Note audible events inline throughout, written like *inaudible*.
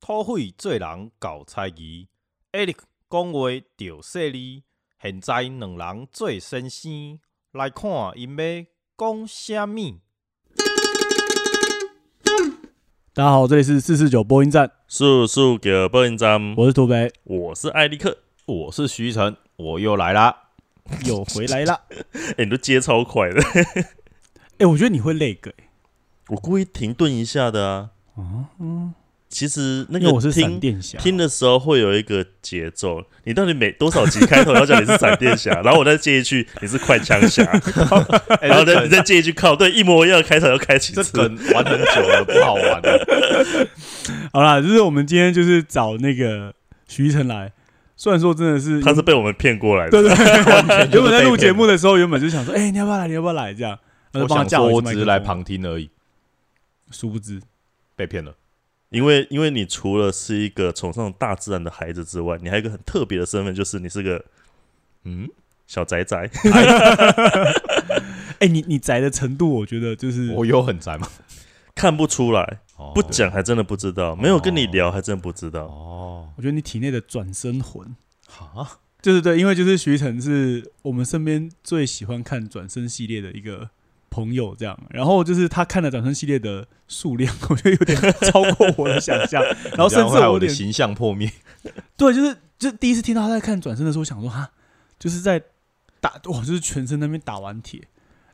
土匪做人搞猜疑，Eric 讲话着犀利。现在两人做先生，来看因要讲啥物。大家好，这里是四四九播音站，四四九播音站，我是土北，我是艾利克。我是徐晨，我又来啦。又回来啦。*laughs* 哎、你都接超快的，*laughs* 哎、我觉得你会累个、欸，我故意停顿一下的啊。哦，嗯，其实那个我是闪听电侠，听的时候会有一个节奏，你到底每多少集开头要讲你是闪电侠，*laughs* 然后我再接一句你是快枪侠，*laughs* 哎然后再你再接一句靠，对，一模一样的开头要开几这次。梗玩很久了，不好玩了。*laughs* 好啦，就是我们今天就是找那个徐一晨来，虽然说真的是他是被我们骗过来的，对对原本在录节目的时候，原本就想说，哎、你要不要来？你要不要来？这样，我想说，我只是来旁听而已，殊不知，被骗了。因为因为你除了是一个崇尚大自然的孩子之外，你还有一个很特别的身份，就是你是个嗯，小宅宅。*laughs* 哎、你你宅的程度，我觉得就是我有很宅吗？看不出来，哦不讲还真的不知道，没有跟你聊还真的不知道。哦，我觉得你体内的转生魂，哈，就是对，因为就是徐晨是我们身边最喜欢看转生系列的一个朋友，这样，然后就是他看了掌声系列的数量，*laughs* 我觉得有点超过我的想象，然后 *laughs* 甚至我的形象破灭。对，就是就第一次听到他在看转身的时候，我想说哈，就是在打哇，就是全身那边打完铁，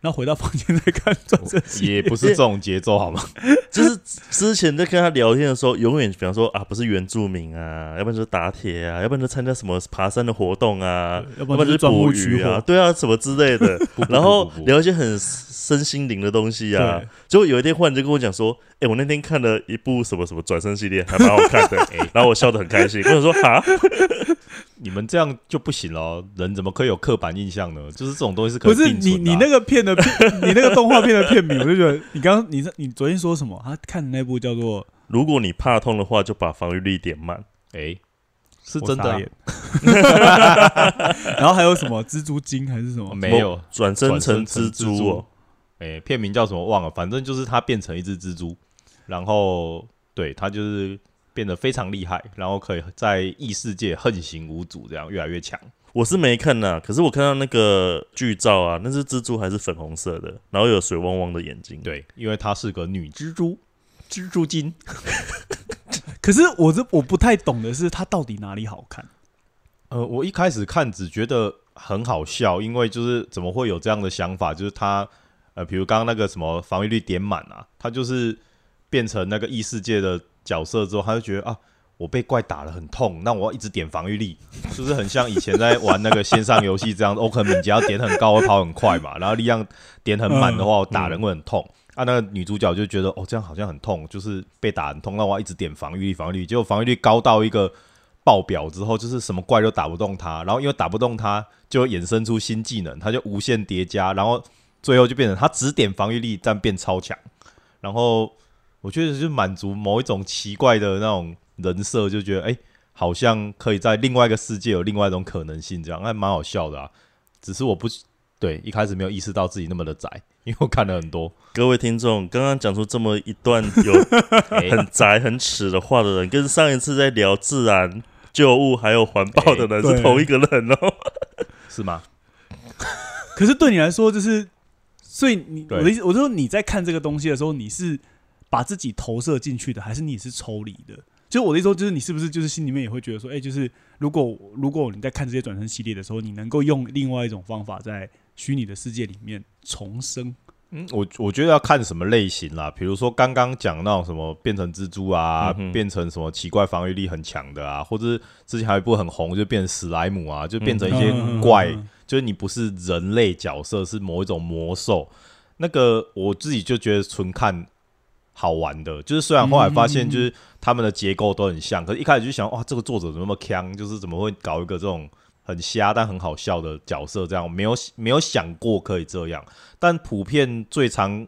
然后回到房间再看转身系列也不是这种节奏好吗？*laughs* 就是之前在跟他聊天的时候，永远比方说啊，不是原住民啊，要不然就是打铁啊，要不然就参加什么爬山的活动啊，要不然就是捕鱼啊，对啊，什么之类的。然后聊一些很身心灵的东西啊对。结果有一天忽然就跟我讲说，哎、我那天看了一部什么什么转身系列，还蛮好看的。*laughs* 哎然后我笑得很开心，我想说哈，你们这样就不行了，人怎么可以有刻板印象呢？就是这种东西是可以不是你你那个片的片，*laughs* 你那个动画片的片名，我就觉得你刚刚你你昨天说什么？他看的那部叫做如果你怕痛的话，就把防御力点满。哎，是真的 *laughs* 然后还有什么蜘蛛精还是什么？没有？转身成蜘蛛蛛哦，哎，片名叫什么忘了，反正就是他变成一只蜘蛛，然后对他就是变得非常厉害，然后可以在异世界横行无阻，这样越来越强。我是没看呐，可是我看到那个剧照啊，那只蜘蛛还是粉红色的，然后有水汪汪的眼睛。，对，因为她是个女蜘蛛，蜘蛛精。可是我这我不太懂的是，它到底哪里好看？呃，我一开始看只觉得很好笑，因为就是怎么会有这样的想法？就是它呃，比如刚刚那个什么防御力点满啊，它就是变成那个异世界的角色之后，他就觉得啊，我被怪打了很痛，那我要一直点防御力，*laughs* 是就是很像以前在玩那个线上游戏这样，我可能敏捷要点很高，会跑很快嘛，然后力量点很满的话，我打人会很痛。啊，那个女主角就觉得哦，这样好像很痛，就是被打很痛，那我要一直点防御力，防御力，结果防御力高到一个爆表之后，就是什么怪都打不动她，然后因为打不动她，就衍生出新技能，她就无限叠加，然后最后就变成她只点防御力，但变超强。然后我觉得就满足某一种奇怪的那种人设，就觉得哎、好像可以在另外一个世界有另外一种可能性，这样还蛮好笑的啊。只是我不对一开始没有意识到自己那么的宅，因为我看了很多。各位听众，刚刚讲出这么一段有 *laughs* 哎很宅、很耻的话的人，跟上一次在聊自然、旧物还有环保的人对是同一个人哦。是吗？可是对你来说，就是所以你我的意思，我就说你在看这个东西的时候，你是把自己投射进去的，还是你是抽离的？就我的意思说，就是你是不是就是心里面也会觉得说，哎、就是如果如果你在看这些转身系列的时候，你能够用另外一种方法在虚拟的世界里面重生，嗯，我我觉得要看什么类型啦，比如说刚刚讲那种什么变成蜘蛛啊，嗯变成什么奇怪防御力很强的啊，或者是之前还有一部很红，就变成史莱姆啊，就变成一些嗯怪，就是你不是人类角色，是某一种魔兽。那个我自己就觉得纯看好玩的，就是虽然后来发现就是他们的结构都很像，可是一开始就想哇，这个作者怎么那么强，就是怎么会搞一个这种很瞎但很好笑的角色，这样没有没有想过可以这样。但普遍最常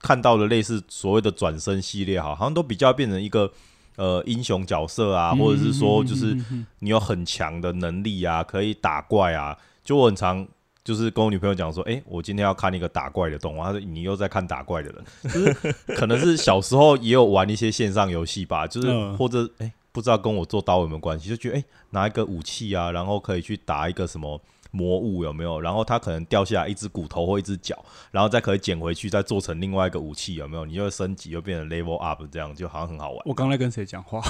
看到的类似所谓的转身系列，哈，好像都比较变成一个呃英雄角色啊，或者是说就是你有很强的能力啊，可以打怪啊。就我很常就是跟我女朋友讲说，哎、我今天要看一个打怪的动画，她说你又在看打怪的人，就是 *laughs* 可能是小时候也有玩一些线上游戏吧，就是、嗯。或者哎、不知道跟我做刀有没有关系，就觉得哎、拿一个武器啊，然后可以去打一个什么。魔物有没有？然后它可能掉下来一只骨头或一只脚，然后再可以捡回去，再做成另外一个武器，有没有？你就会升级，又变成 level up，这样就好像很好玩。我刚才跟谁讲话？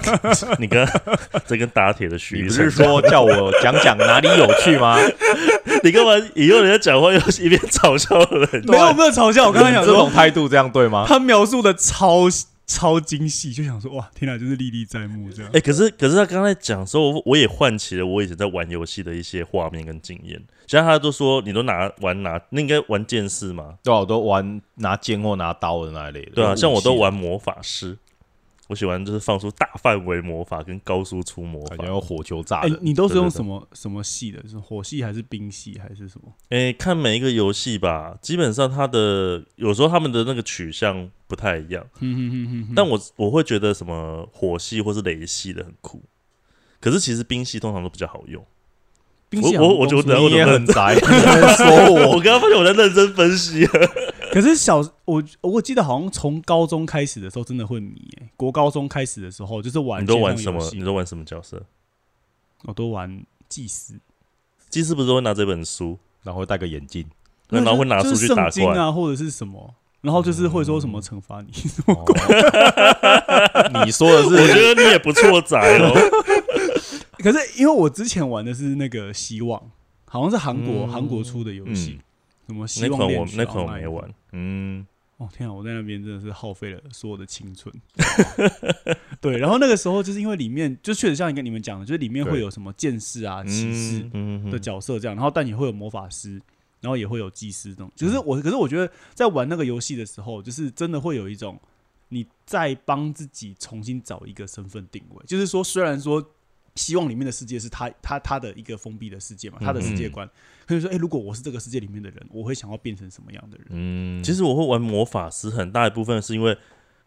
*laughs* 你跟 *laughs* 这跟打铁的徐你不是说叫我讲讲哪里有趣吗？*laughs* 你干嘛以后人家讲话又一边嘲笑人？没有没有嘲笑，我刚才讲这种说，态度这样对吗？他描述的超超精细，就想说哇，天哪，就是历历在目这样哎、。可是可是他刚才讲的时候，我也唤起了我以前在玩游戏的一些画面跟经验。像他都说你都拿玩拿，那应该玩剑士嘛？对啊，我都玩拿剑或拿刀的那一类的。对啊，像我都玩魔法师，我喜欢就是放出大范围魔法跟高输出魔法感觉。有火球炸哎、人。你都是用什么什么系的？是火系还是冰系还是什么？哎、看每一个游戏吧，基本上它的有时候他们的那个取向不太一样，哼哼哼哼哼但我我会觉得什么火系或是雷系的很酷，可是其实冰系通常都比较好用。我我好像公司觉得你也很宅，*laughs* 你在说我我刚刚发现我在认真分析，*laughs* 可是小我我记得好像从高中开始的时候真的会迷、欸，国高中开始的时候就是玩你都玩什么？你都玩什么角色？我都玩祭司，祭司不是都会拿这本书，然后会戴个眼镜，然后会拿就是书去打怪。啊，或者是什么，然后就是会说什么惩罚你，哦 *laughs* 你说的是我觉得你也不错宅哦。可是因为我之前玩的是那个希望，好像是韩国嗯韩、国出的游戏，什么希那款望那款我没玩，嗯，哦天啊！我在那边真的是耗费了所有的青春。*laughs* 对，然后那个时候就是因为里面就确实像跟你们讲的，就是里面会有什么剑士啊、骑士的角色这样，然后但也会有魔法师，然后也会有祭司这种。就是我，可是我觉得在玩那个游戏的时候，就是真的会有一种你在帮自己重新找一个身份定位。就是说，虽然说希望里面的世界是他他他的一个封闭的世界嘛，他的世界观，可以说，哎、如果我是这个世界里面的人，我会想要变成什么样的人？嗯，其实我会玩魔法师，很大一部分是因为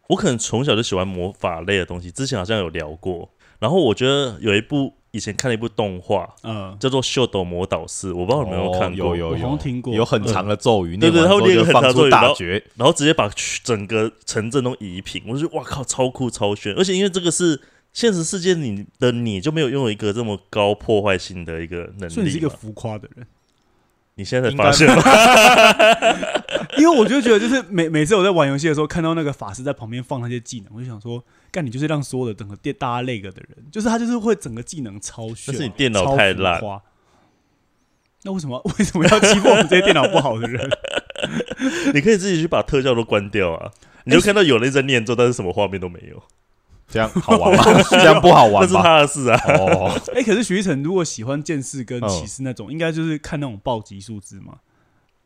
我可能从小就喜欢魔法类的东西，之前好像有聊过。然后我觉得有一部以前看了一部动画嗯，叫做《秀斗魔导士》，我不知道你有没有看过。哦有有有。听过。有很长的咒语，对对念完之后他会念一个很长的咒语然后大绝，然后直接把整个城镇都夷平，我就觉得哇靠，超酷超炫！而且因为这个是现实世界里的你就没有拥有一个这么高破坏性的一个能所以你是一个，浮夸的人。你现在才发现吗？*laughs* 因为我就觉得，就是每每次我在玩游戏的时候，看到那个法师在旁边放那些技能，我就想说，干你就是让所有的整个电大家累个的人，就是他就是会整个技能超炫，但是你电脑太烂。那为什么 *laughs* 为什么要欺负我们这些电脑不好的人？*laughs* 你可以自己去把特效都关掉啊，你就看到有人在念咒，但是什么画面都没有，这样好玩吗？*laughs* 这样不好那是？他的事啊。哦，哎、可是徐一晨如果喜欢剑士跟嗯骑士那种，应该就是看那种暴击数字嘛，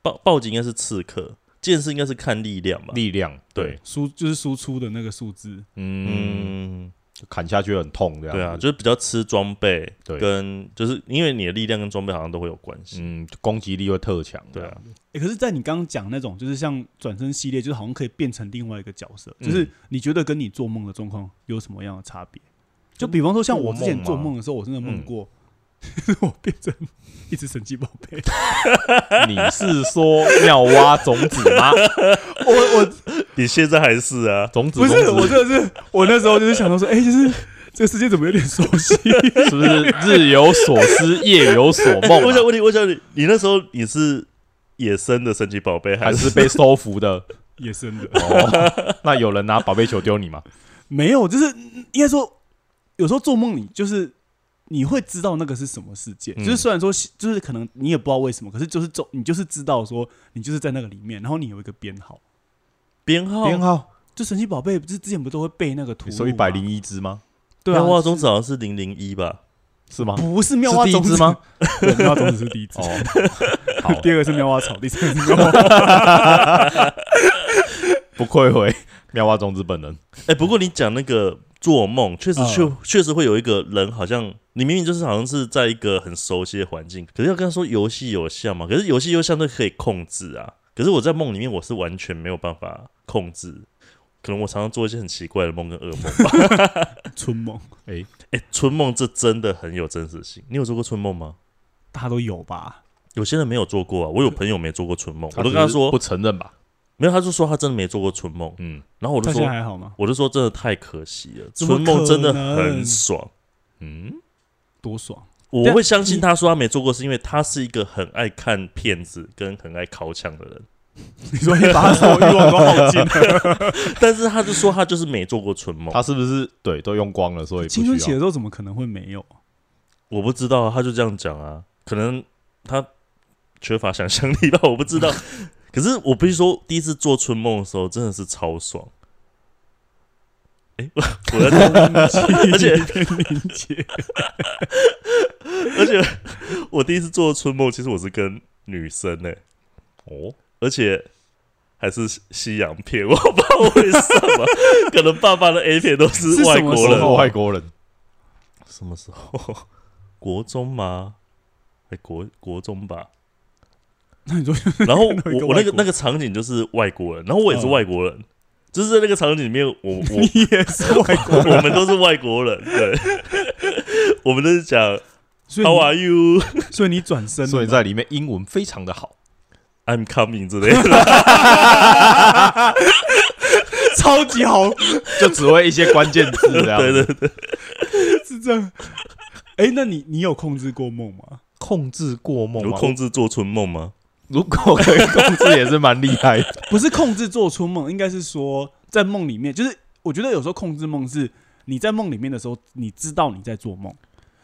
暴暴击应该是刺客，剑士应该是看力量吧？力量对，输就是输出的那个数字。嗯，嗯，砍下去很痛，这样。对啊，就是比较吃装备，对。跟就是因为你的力量跟装备好像都会有关系。嗯，攻击力会特强，对啊。可是，在你刚刚讲那种，就是像转身系列，就是好像可以变成另外一个角色，嗯。就是你觉得跟你做梦的状况有什么样的差别？就比方说，像我之前做梦的时候，我真的梦嗯。过，*laughs* 我变成一只神奇宝贝。*laughs* 你是说妙蛙种子吗？*laughs* 我我你现在还是啊？种子不是，我真的是我那时候就是想到说，哎、就是这个世界怎么有点熟悉？是不是日有所思，夜有所梦啊？我想问你，我想问你，你那时候你是野生的神奇宝贝，还是是被收服的？野生的哦，那有人拿宝贝球丢你吗？没有，就是应该说，有时候做梦你就是。你会知道那个是什么世界，嗯就是虽然说，就是可能你也不知道为什么，可是就是总，你就是知道说，你就是在那个里面，然后你有一个编号，编号？编号？就神奇宝贝，不是之前不都会背那个图？你说一百零，一只吗？对啊，妙蛙种子好像是零零一吧？是吗？不是妙蛙种子吗？*laughs* 妙蛙种子是第一只，哦，好，第二个是妙蛙草，第三个是妙蛙。*laughs* 不愧为妙蛙种子本人。*laughs* 哎、不过你讲那个做梦，确实嗯确确实会有一个人，好像你明明就是好像是在一个很熟悉的环境，可是要跟他说游戏有像嘛？可是游戏又相对可以控制啊。可是我在梦里面，我是完全没有办法控制。可能我常常做一些很奇怪的梦跟噩梦吧。*laughs* 春梦，*laughs* 哎哎、春梦这真的很有真实性。你有做过春梦吗？大家都有吧？有些人没有做过啊，我有朋友没做过春梦，我都跟他说不承认吧。没有，他就说他真的没做过春梦，嗯然后我就说，还好吗？我就说真的太可惜了，春梦真的很爽。嗯，多爽！我会相信他说他没做过，是因为他是一个很爱看片子跟很爱靠枪的人。*laughs* 你说你把他所有欲望都耗尽了，*laughs* 但是他就说他就是没做过春梦，他是不是对都用光了，所以不青春期需要？的时候怎么可能会没有？我不知道啊，他就这样讲啊，可能他缺乏想象力吧，我不知道。*laughs* 可是我必须说，第一次做春梦的时候真的是超爽。哎、*laughs* 我我在 *laughs* 而且理解，*laughs* 而且我第一次做春梦，其实我是跟女生呢、哦，而且还是西洋片，我不知道为什么，可能爸爸的 A 片都是外国人。外国人什么时候？国中吗？哎，国国中吧。那你说然后我 *laughs* 我那个那个场景就是外国人，然后我也是嗯外国人，就是在那个场景里面，我我 *laughs* 你也是外国人，我们都是外国人，对，*laughs* 我们都是讲 How are you? 所以你转身所以在里面英文非常的好。I'm coming 之类的。超级好，就只会一些关键字这样。对对对，是这样。哎，那你你有控制过梦吗？控制过梦有？控制做春梦吗？如果可以控制，也是蛮厉害的。*laughs* 不是控制做春梦，应该是说在梦里面，就是我觉得有时候控制梦是你在梦里面的时候，你知道你在做梦，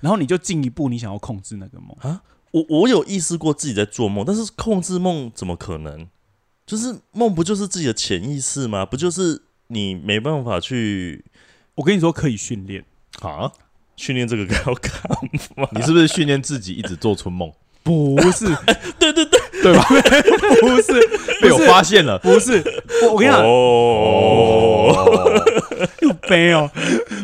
然后你就进一步你想要控制那个梦啊。我我有意识过自己在做梦，但是控制梦怎么可能？就是梦不就是自己的潜意识吗？不就是你没办法去我跟你说可以训练，啊，训练这个要干嘛？你是不是训练自己一直做春梦？不是对对 *laughs* 对，对吧？不是 *laughs* 被我发现了。不是，我我跟你讲，哦，*laughs* 又悲哦，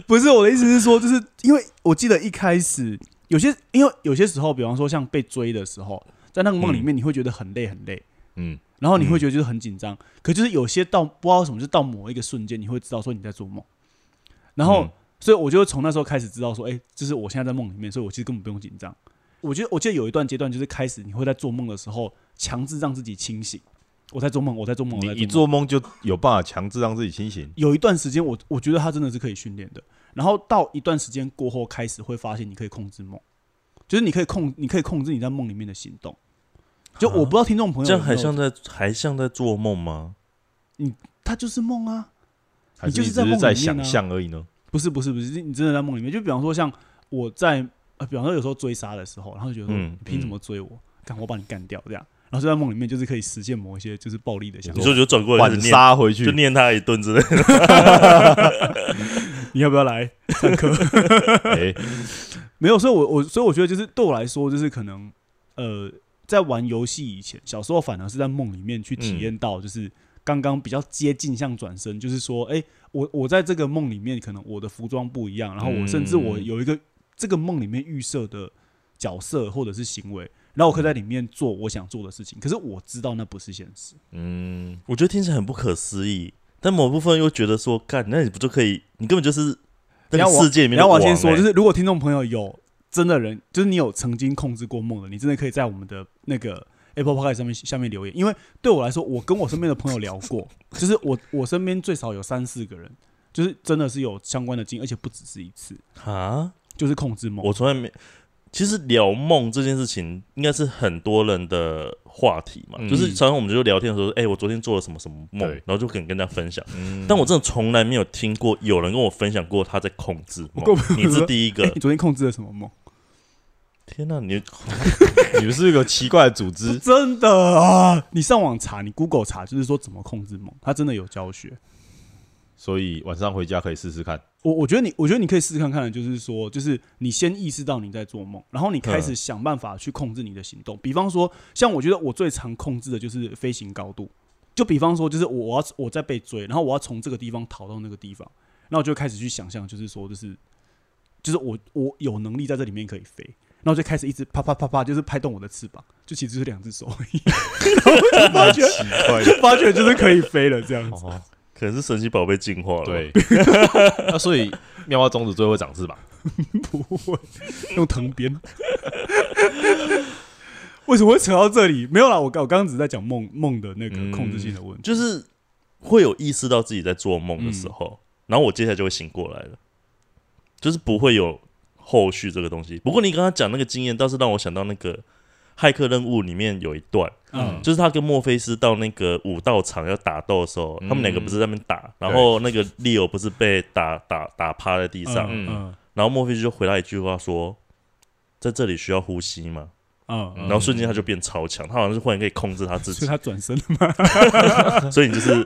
不是我的意思是说，就是因为我记得一开始有些，因为有些时候，比方说像被追的时候，在那个梦里面，你会觉得很累很累，嗯，然后你会觉得就是很紧张，可就是有些到不知道什么，就到某一个瞬间，你会知道说你在做梦，然后、嗯。所以我就从那时候开始知道说，哎、就是我现在在梦里面，所以我其实根本不用紧张。我觉得我记得有一段阶段就是开始你会在做梦的时候强制让自己清醒，我在做梦，我在做梦，你一做梦。就有办法强制让自己清醒。有一段时间我我觉得它真的是可以训练的，然后到一段时间过后，开始会发现你可以控制梦，就是你可以控你可以控制你在梦里面的行动。就我不知道听众朋友这还像在还像在做梦吗？你他就是梦啊，你就是在梦里面啊想象而已呢？不是不是不是，你真的在梦里面。就比方说像我在呃，比方说有时候追杀的时候，然后就觉得说嗯你凭什么追我？干我把你干掉这样，然后就在梦里面就是可以实现某一些就是暴力的想法。你说就转过来开晚始念，杀回去就，念他一顿之类的。*laughs* 你要不要来上课？*laughs* 哎，*laughs* 没有，所以我我所以我觉得就是对我来说，就是可能呃，在玩游戏以前，小时候反而是在梦里面去体验到，就是刚刚比较接近像转身，就是说，哎、我我在这个梦里面，可能我的服装不一样，然后我甚至我有一个这个梦里面预设的角色或者是行为，然后我可以在里面做我想做的事情，可是我知道那不是现实。嗯，我觉得听起来很不可思议，但某部分又觉得说，干，那你不就可以？你根本就是那个然后我世界里面然后我先说，欸就是如果听众朋友有真的人，就是你有曾经控制过梦的，你真的可以在我们的那个 Apple Podcast 上面下面留言，因为对我来说，我跟我身边的朋友聊过，*laughs* 就是我我身边最少有三四个人，就是真的是有相关的经验，而且不只是一次，啊，就是控制梦。我从来没。其实聊梦这件事情，应该是很多人的话题嘛。嗯就是常常我们就聊天的时候，哎、我昨天做了什么什么梦，然后就可能跟大家分享。嗯但我真的从来没有听过有人跟我分享过他在控制梦你是第一哎、个你。昨天控制了什么梦？天哪、你 *laughs* 你们是一个奇怪的组织，真的啊！你上网查，你 Google 查，就是说怎么控制梦，它真的有教学。所以晚上回家可以试试看。我我觉得你，我觉得你可以试试看看的，就是说，就是你先意识到你在做梦，然后你开始想办法去控制你的行动。比方说，像我觉得我最常控制的就是飞行高度。就比方说，就是我我要我在被追，然后我要从这个地方逃到那个地方，然后我就开始去想象，就是说，就是就是我我有能力在这里面可以飞，然后就开始一直啪啪啪啪，就是拍动我的翅膀，就其实就是两只手而已，*laughs* 然后就发觉就发觉就是可以飞了这样子。哦，可能是神奇宝贝进化了。，对。*laughs* 那所以妙蛙种子最后会长翅膀，*laughs* 不会用藤鞭。*laughs* 为什么会扯到这里？没有啦，我刚我刚刚只是在讲梦梦的那个嗯控制性的问题。就是会有意识到自己在做梦的时候，然后我接下来就会醒过来了，就是不会有后续这个东西。不过你刚刚讲那个经验，倒是让我想到那个骇客任务里面有一段，嗯，就是他跟墨菲斯到那个武道场要打斗的时候，嗯他们两个不是在那边打，然后那个 Leo 不是被打打打趴在地上，嗯嗯然后墨菲斯就回答一句话说：“在这里需要呼吸吗？”嗯，然后瞬间他就变超强，他好像是忽然可以控制他自己所以，他转身了吗？*laughs* 所以你就是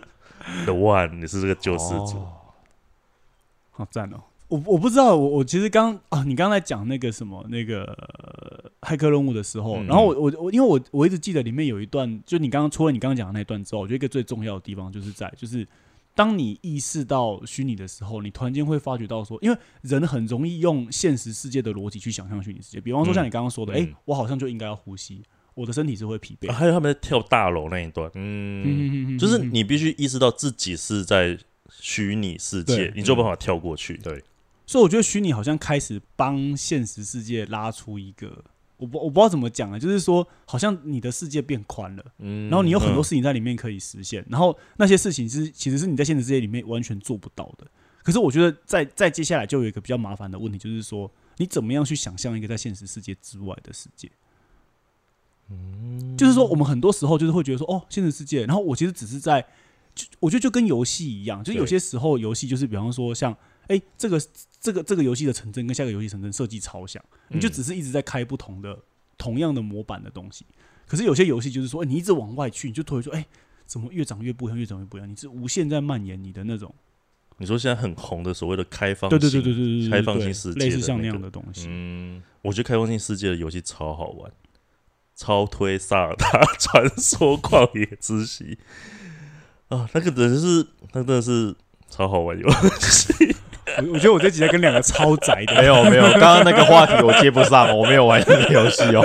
the one，你是这个救世主。哦好赞哦！我我不知道，我我其实刚啊，你刚才讲那个什么那个呃骇客任务的时候，嗯然后我我我，因为我我一直记得里面有一段，就你刚刚除了你刚刚讲的那一段之后，我觉得一个最重要的地方就是在就是。当你意识到虚拟的时候，你突然间会发觉到说，因为人很容易用现实世界的逻辑去想象虚拟世界。比方说像你刚刚说的，哎、嗯我好像就应该要呼吸，我的身体是会疲惫还有他们在跳大楼那一段，嗯，嗯就是你必须意识到自己是在虚拟世界对，你就有办法跳过去。对，所以我觉得虚拟好像开始帮现实世界拉出一个，我不我不知道怎么讲啊，就是说好像你的世界变宽了，嗯然后你有很多事情在里面可以实现，然后那些事情是其实是你在现实世界里面完全做不到的。可是我觉得在在接下来就有一个比较麻烦的问题，就是说你怎么样去想象一个在现实世界之外的世界？嗯就是说我们很多时候就是会觉得说哦，现实世界，然后我其实只是在，就我觉得就跟游戏一样，就是有些时候游戏就是比方说像哎、这个这个这个游戏的城镇跟下个游戏城镇设计超像，你就嗯只是一直在开不同的同样的模板的东西。可是有些游戏就是说，哎你一直往外去，你就突然说，哎、怎么越长越不一样，越长越不一样？你是无限在蔓延你的那种，你说现在很红的所谓的开放对对对性对对对对，开放性世界类似像那样的东西。嗯，我觉得开放性世界的游戏超好玩，超推萨尔达 *laughs* 传说旷野之息啊，那个真的是，那真的是超好玩游戏。*laughs* 我我觉得我这集在跟两个超宅的，没有没有，刚刚那个话题我接不上，我没有玩那个游戏哦。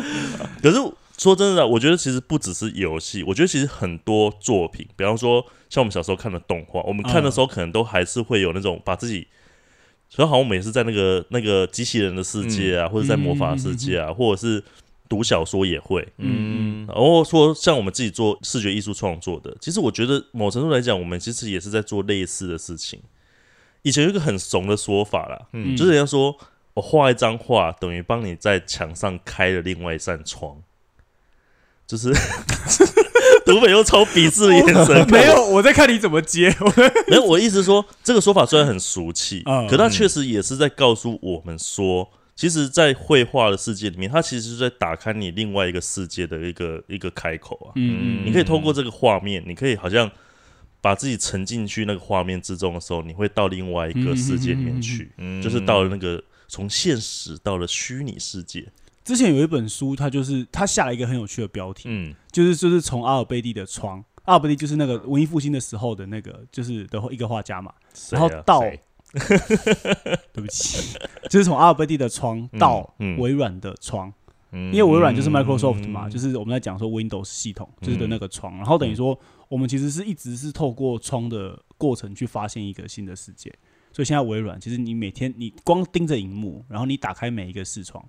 *laughs* 可是说真的啊，我觉得其实不只是游戏，我觉得其实很多作品，比方说像我们小时候看的动画，我们看的时候可能都还是会有那种把自己，所以好像我们也是在那个那个机器人的世界啊，或者在魔法世界啊，或者是读小说也会。嗯然后说像我们自己做视觉艺术创作的，其实我觉得某程度来讲，我们其实也是在做类似的事情。以前有一个很怂的说法啦，嗯。就是人家说我画一张画等于帮你在墙上开了另外一扇窗，就是 *laughs* 读本用超鄙视的眼神没有，我在看你怎么接。我 *laughs* 没有，我意思是说，这个说法虽然很俗气，嗯。可它确实也是在告诉我们说，其实，在绘画的世界里面，它其实是在打开你另外一个世界的一个一个开口啊。嗯你可以透过这个画面，你可以好像把自己沉进去那个画面之中的时候，你会到另外一个世界里面去，嗯就是到了那个从现实到了虚拟世界。之前有一本书，它就是它下了一个很有趣的标题，嗯。就是就是从阿尔贝蒂的窗，阿尔贝蒂就是那个文艺复兴的时候的那个就是的一个画家嘛，啊？然后到谁？*laughs* 对不起，就是从阿尔贝蒂的窗到嗯微软的窗，嗯。因为微软就是 Microsoft 嘛，嗯就是我们在讲说 Windows 系统就是的那个窗，然后等于说我们其实是一直是透过窗的过程去发现一个新的世界，所以现在微软其实你每天你光盯着荧幕，然后你打开每一个视窗，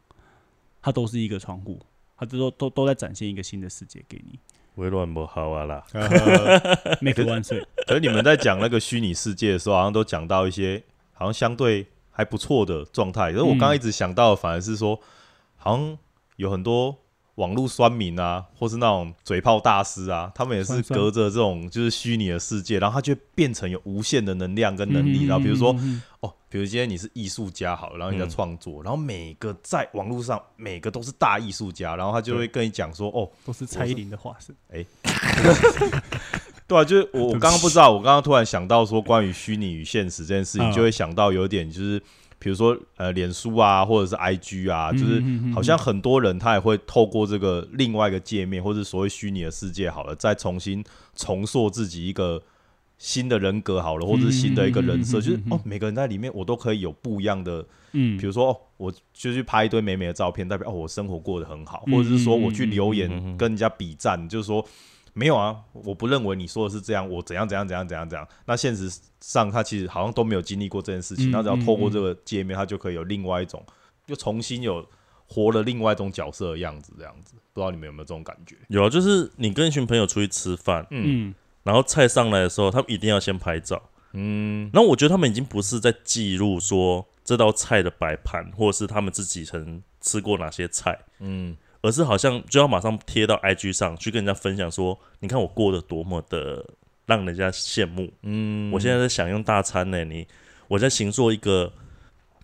它都是一个窗户，它都都都在展现一个新的世界给你。微软不好啊啦，呃 *laughs* Make 万岁！可是你们在讲那个虚拟世界的时候，好像都讲到一些好像相对还不错的状态。可是我刚刚一直想到的反而是说，好像有很多网络酸民啊，或是那种嘴炮大师啊，他们也是隔着这种就是虚拟的世界，然后他就变成有无限的能量跟能力。然后比如说嗯，哦，比如今天你是艺术家好了，然后你在嗯创作，然后每个在网络上每个都是大艺术家，然后他就会跟你讲说，哦，都是蔡依林的化身。*laughs* 对啊，就是我我刚刚不知道，我刚刚突然想到说关于虚拟与现实这件事情，嗯就会想到有点就是，比如说呃，脸书啊，或者是 IG 啊，就是嗯好像很多人他也会透过这个另外一个界面，或者所谓虚拟的世界好了，再重新重塑自己一个新的人格好了，或者是新的一个人设，嗯就是哦，每个人在里面我都可以有不一样的嗯。比如说，哦，我就去拍一堆美美的照片，代表哦，我生活过得很好，嗯或者是说我去留言嗯跟人家比赞，就是说没有啊，我不认为你说的是这样，我怎样怎样怎样怎样怎样。那现实上他其实好像都没有经历过这件事情，嗯只要嗯透过这个界面，他就可以有另外一种，又重新有活了另外一种角色的样子，这样子。不知道你们有没有这种感觉？有啊，就是你跟一群朋友出去吃饭，嗯嗯然后菜上来的时候，他们一定要先拍照。嗯然后我觉得他们已经不是在记录说这道菜的摆盘，或者是他们自己曾吃过哪些菜，嗯而是好像就要马上贴到 IG 上去跟人家分享说，你看我过得多么的让人家羡慕。嗯，我现在在享用大餐呢，你我在行做一个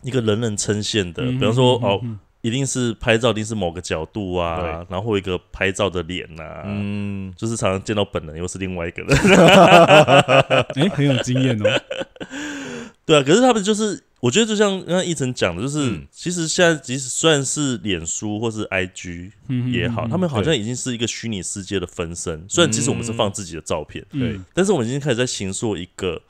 一个人人称羡的，嗯比方说哦，一定是拍照，一定是某个角度啊，然后一个拍照的脸呐、嗯。就是常常见到本人又是另外一个人，*laughs* 哎、很有经验哦。对啊，可是他们就是，我觉得就像刚刚一晨讲的，就是、嗯。其实现在即使虽然是脸书或是 IG 嗯也好，嗯他们好像已经是一个虚拟世界的分身。虽然其实我们是放自己的照片，对。嗯但是我们已经开始在形塑一个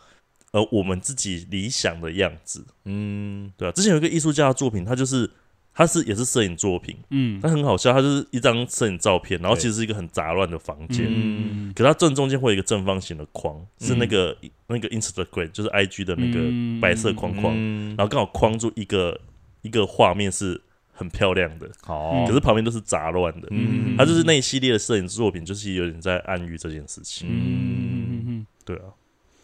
呃我们自己理想的样子，嗯。对啊，之前有一个艺术家的作品，他就是他是也是摄影作品，嗯。它很好笑，它就是一张摄影照片，然后其实是一个很杂乱的房间。嗯。可它正中间会有一个正方形的框，是那嗯个、那个 Instagram，就是 IG 的那个嗯。白色框框，嗯。然后刚好框住一个一个画面是很漂亮的，好，可是旁边都是杂乱的。嗯。它就是那一系列的摄影作品，就是有点在暗喻这件事情。嗯。对啊，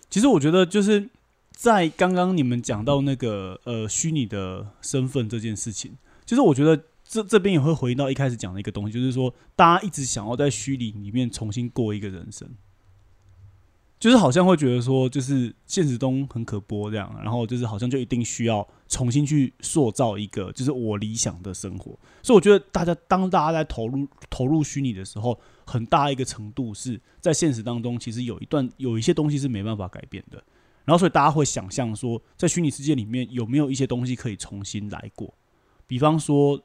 其实我觉得就是在刚刚你们讲到那个呃虚拟的身份这件事情，就是我觉得这这边也会回到一开始讲的一个东西，就是说大家一直想要在虚拟里面重新过一个人生。就是好像会觉得说，就是现实中很可播这样，然后就是好像就一定需要重新去塑造一个就是我理想的生活。所以我觉得大家当大家在投入投入虚拟的时候，很大一个程度是在现实当中，其实有一段有一些东西是没办法改变的。然后所以大家会想象说，在虚拟世界里面有没有一些东西可以重新来过？比方说，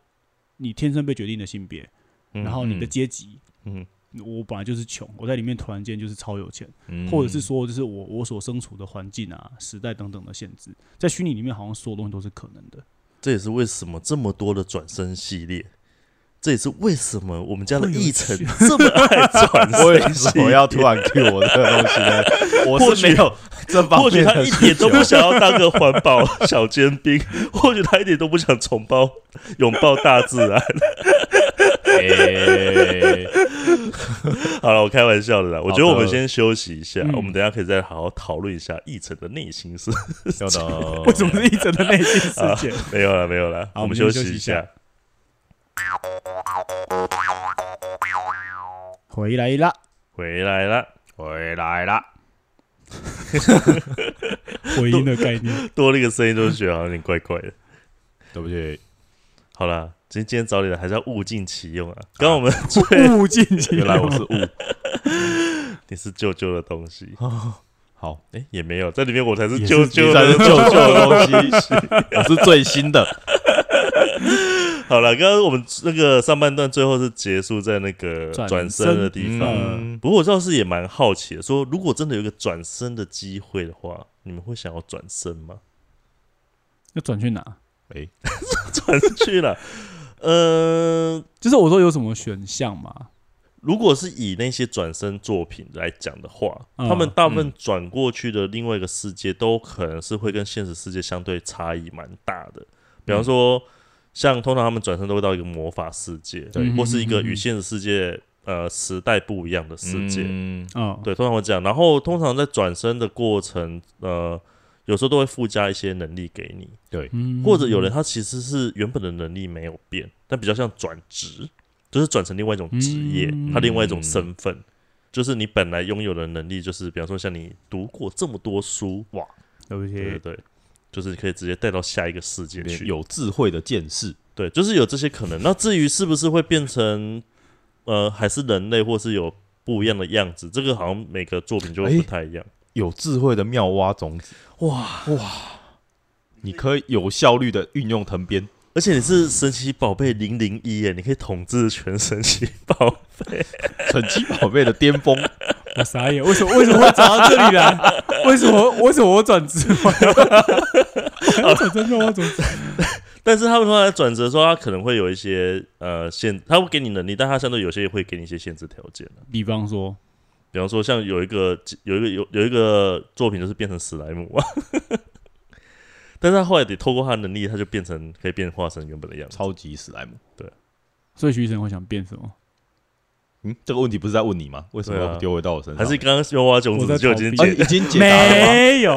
你天生被决定的性别，嗯然后你的嗯阶级，嗯我本来就是穷，我在里面突然间就是超有钱。嗯或者是说，就是我我所身处的环境啊、时代等等的限制，在虚拟里面好像所有东西都是可能的。这也是为什么这么多的转身系列。这也是为什么我们家的会有议程趣 *laughs* 这么爱转为身系什么要突然 Q 我这个东西呢？*laughs* 我是没有这方或许他一点都不想要当个环保 *laughs* 小尖兵，或许他一点都不想重抱拥抱大自然。哎好了，我开玩笑的啦。我觉得我们先休息一下，嗯我们等一下可以再好好讨论一下议程的内心是。有的，为什么是一整的内心世界？没有了，没有了，我们好我们休息一下。回来啦，回来了，回来啦？回音的概念。*laughs* 多了一个声音，都觉得好像有点怪怪的。对不对，好了，今天今天找你来还是要物尽其用啊。刚刚我们物尽其用原来我是物。*laughs* 你是旧旧的东西，好，哎、也没有在里面，我才是也是旧才是旧的旧旧的东西，*laughs* 我是最新的。好了，刚刚我们那个上半段最后是结束在那个转转身的地方。嗯不过我倒是也蛮好奇的，说如果真的有一个转身的机会的话，你们会想要转身吗？要转去哪？哎，*laughs* 转去了，呃，就是我说有什么选项嘛？如果是以那些转身作品来讲的话，嗯他们大部分转过去的另外一个世界，都可能是会跟现实世界相对差异蛮大的。比方说，像通常他们转身都会到一个魔法世界，对。或是一个与现实世界呃时代不一样的世界。嗯嗯，对，通常会这样。然后通常在转身的过程，呃，有时候都会附加一些能力给你，对，嗯。或者有人他其实是原本的能力没有变，但比较像转职，就是转成另外一种职业，嗯。他另外一种身份。就是你本来拥有的能力，就是比方说像你读过这么多书，哇，对不起，对对对，就是你可以直接带到下一个世界去。有智慧的见识，对，就是有这些可能。那至于是不是会变成呃还是人类，或是有不一样的样子，这个好像每个作品就会不太一样。有智慧的妙蛙种子，哇哇，你可以有效率的运用藤鞭。而且你是神奇宝贝零零一耶，你可以统治全神奇宝贝。神奇宝贝的巅峰，*laughs* 我傻眼，为什么为什么会转到这里来？*laughs* 为什么为什么我转职？我要转真的，我转职。*laughs* 但是他们说在转折的时候，他可能会有一些呃限，他会给你能力，但他相对有些会给你一些限制条件的。比方说，比方说，像有一个有一个有有一个作品就是变成史莱姆啊，但是他后来得透过他的能力，他就变成可以变化成原本的样子。超级史莱姆。对所以徐医生会想变什么？嗯，这个问题不是在问你吗？为什么要丢回到我身上？还是刚刚用挖种子就已经解啊已经解答了吗？没有，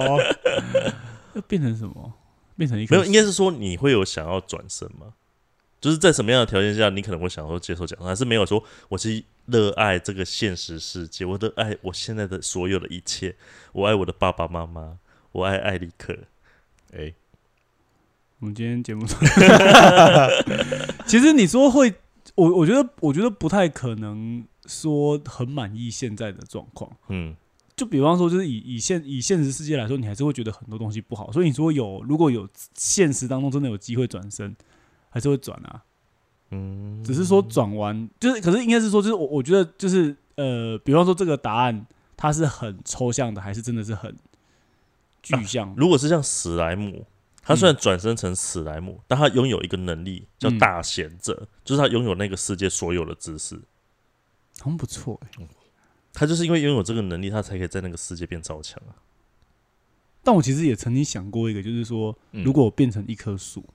要变成什么？变成一个没有，应该是说你会有想要转身吗？就是在什么样的条件下，你可能会想要接受奖赏，还是没有说我是热爱这个现实世界，我热爱我现在的所有的一切，我爱我的爸爸妈妈，我爱艾利克。哎，我们今天节目上，*laughs* 其实你说会，我我觉得我觉得不太可能说很满意现在的状况。嗯，就比方说，就是以以现以现实世界来说，你还是会觉得很多东西不好。所以你说有如果有现实当中真的有机会转身，还是会转啊。嗯，只是说转完，就是可是应该是说，就是我我觉得就是呃，比方说这个答案它是很抽象的，还是真的是很具象？如果是像史莱姆，他虽然转生成史莱姆，但他拥有一个能力叫嗯大贤者，就是他拥有那个世界所有的知识。很不错哎、他就是因为拥有这个能力，他才可以在那个世界变超强啊。但我其实也曾经想过一个，就是说，嗯如果我变成一棵树，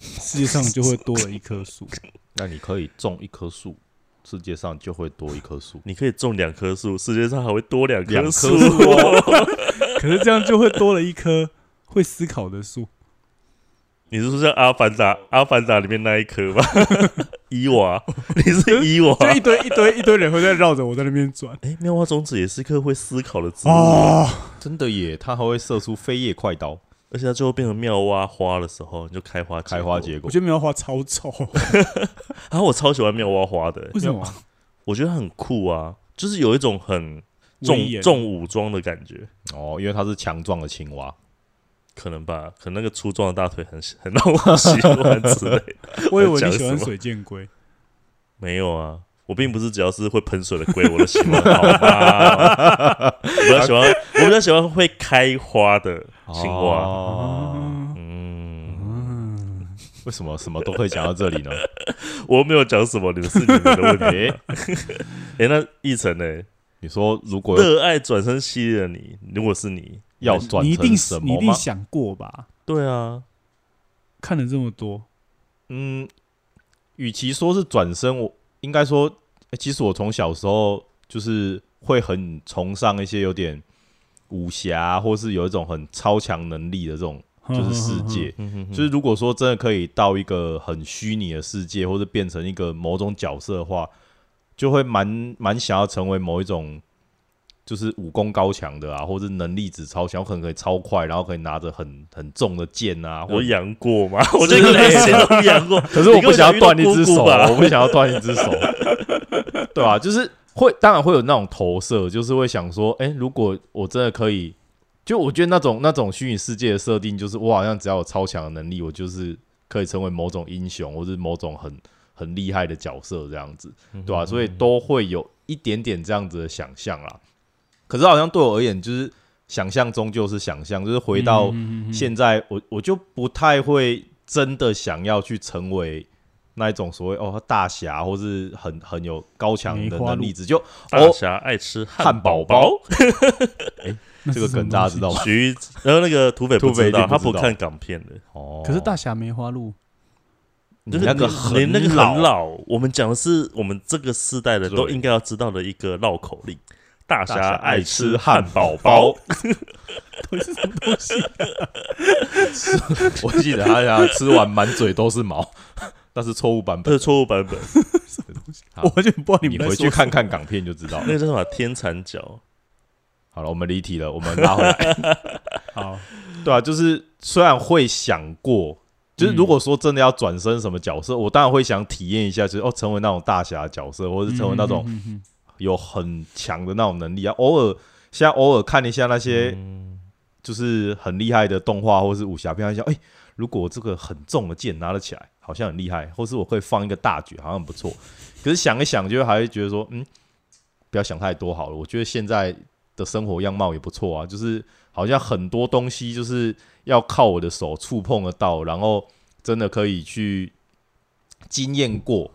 世界上就会多了一棵树。*laughs* 那你可以种一棵树，世界上就会多一棵树。你可以种两棵树，世界上还会多两两棵棵树。哦，*laughs* 可是这样就会多了一棵会思考的树。你是说像《阿凡达》《阿凡达》里面那一棵吗？*laughs* 伊娃，你是伊娃。就一堆一堆一堆人会在绕着我在那边转。哎，妙蛙种子也是一棵会思考的植物，哦，真的耶，它还会射出飞叶快刀，而且它最后变成妙蛙花的时候，你就开花开花结果。我。觉得妙蛙花超丑，然 *laughs* 后我超喜欢妙蛙花的，为什么？我觉得很酷啊，就是有一种很重重武装的感觉。哦，因为它是强壮的青蛙。可能吧，可能那个粗壮的大腿很很让我喜欢之类的。*laughs* 我以为你喜欢水箭龟。没有啊，我并不是只要是会喷水的龟我都喜欢？我比较喜欢，我比较喜欢会开花的青蛙。哦，嗯，嗯，为什么什么都可以讲到这里呢？*laughs* 我没有讲什么，你们是你们的问题。哎、那奕晨呢？你说如果热爱转身系列的你，如果是你，要转你一定你一？定想过吧？对啊，看了这么多，嗯，与其说是转身，我应该说，欸其实我从小时候就是会很崇尚一些有点武侠，或是有一种很超强能力的这种就是世界。就是如果说真的可以到一个很虚拟的世界，或者变成一个某种角色的话，就会蛮蛮想要成为某一种就是武功高强的啊，或者能力值超强，我可能可以超快，然后可以拿着很很重的剑啊，或有者养过吗？*laughs* 我觉得连谁都养过，可是我不想要断一只手，我不想要断一只手，对吧、就是会，当然会有那种投射，就是会想说，哎、如果我真的可以，就我觉得那种那种虚拟世界的设定，就是我好像只要有超强的能力，我就是可以成为某种英雄，或是某种很很厉害的角色这样子，对吧、所以都会有一点点这样子的想象啦。可是好像对我而言，就是想象中就是想象，就是回到嗯现在我我就不太会真的想要去成为那一种所谓哦大侠，或是很很有高强的梅花鹿。能力值，就大哦侠爱吃汉堡堡包，那 *laughs* 这个梗大家知道吗？徐，然后那个土匪不土匪知道，他不看港片的，哦，可是大侠梅花鹿，你那个你你那个很老，老，我们讲的是我们这个世代的都应该要知道的一个绕口令。大大侠侠爱爱吃吃汉汉堡堡包包，*laughs* 到底是什么东西？*laughs* 我记得他讲吃完满嘴都是毛，*laughs* 那是错误版本这是。错误版本。好我完全不知道你你们你回去看。看港片就知道了。那个叫什么天蚕角？好了，我们离题了，我们拉回来。好，对啊，就是虽然会想过，就是如果说真的要转身什么角色，我当然会想体验一下，就是哦，成为那种大侠角色，或者是成为那种有很强的那种能力啊。偶尔现在偶尔看一下那些就是很厉害的动画或是武侠片，想哎、如果这个很重的剑拿得起来，好像很厉害，或是我可以放一个大绝，好像很不错。可是想一想，就还会觉得说，嗯，不要想太多好了。我觉得现在的生活样貌也不错啊，就是好像很多东西就是要靠我的手触碰得到，然后真的可以去经验过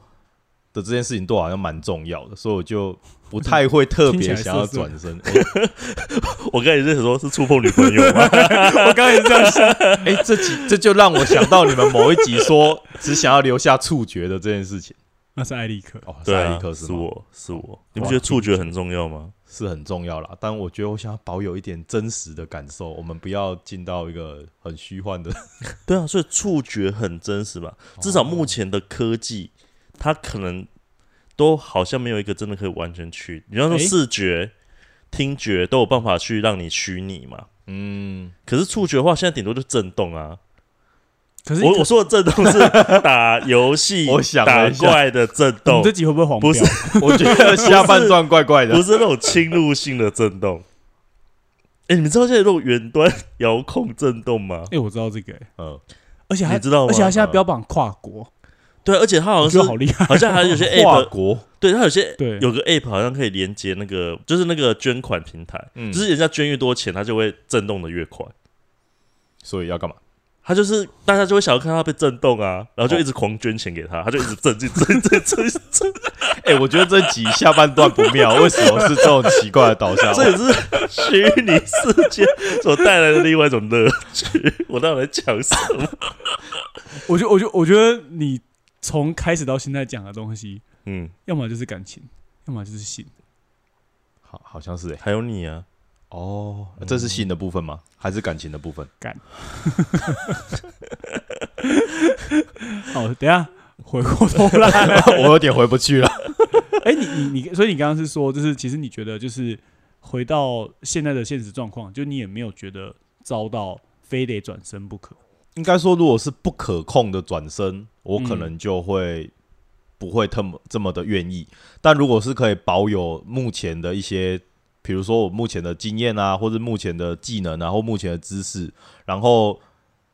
的这件事情，都好像蛮重要的，所以我就不太会特别想要转身。哎 *laughs* *laughs* 我刚才也在想说，是触碰女朋友吗？*laughs* 我刚才也是这样想。哎、这集这就让我想到你们某一集说只想要留下触觉的这件事情。那是艾利克，哦，是艾利克？是我是我，你不觉得触觉很重要吗？是很重要啦，但我觉得我想要保有一点真实的感受，我们不要进到一个很虚幻的。对啊，所以触觉很真实嘛。至少目前的科技，它可能都好像没有一个真的可以完全去，比方说诶视觉、听觉都有办法去让你虚拟嘛。嗯，可是触觉的话，现在顶多就震动啊。可是我我说的震动是打游戏、*laughs* 我想了打一下怪的震动这，集会不会黄标？不 *laughs* 是我觉得下半段怪怪的不。是那种侵入性的震动。哎、你们知道现在有那种远端遥控震动吗？哎，我知道这个，哎嗯，而且还你知道吗而且他现在标榜跨国，对，而且它好像是好厉害。好像还有些 *laughs* app，国，对，它有些对有个 app 好像可以连接那个，就是那个捐款平台，嗯就是人家捐越多钱，它就会震动的越快。所以要干嘛？他就是大家就会想要看他被震动啊，然后就一直狂捐钱给他，他就一直震，一直震，震，震，震，*laughs* 哎、我觉得这集下半段不妙，为什么是这种奇怪的导向？这也是虚拟世界所带来的另外一种乐趣。我到底在讲什么？*laughs* 我觉得，我觉得，我觉得你从开始到现在讲的东西，嗯，要么就是感情，要么就是性。好，好像是哎、还有你啊，哦，这是性的部分吗？还是感情的部分？感，*laughs* 好，等一下回过头来，*laughs* 我有点回不去了。*laughs* 哎、你你你，所以你刚刚是说，就是其实你觉得，就是回到现在的现实状况，就你也没有觉得遭到非得转身不可。应该说，如果是不可控的转身，我可嗯能就会不会这么这么的愿意。但如果是可以保有目前的一些，比如说我目前的经验啊，或者目前的技能啊，或目前的知识，然后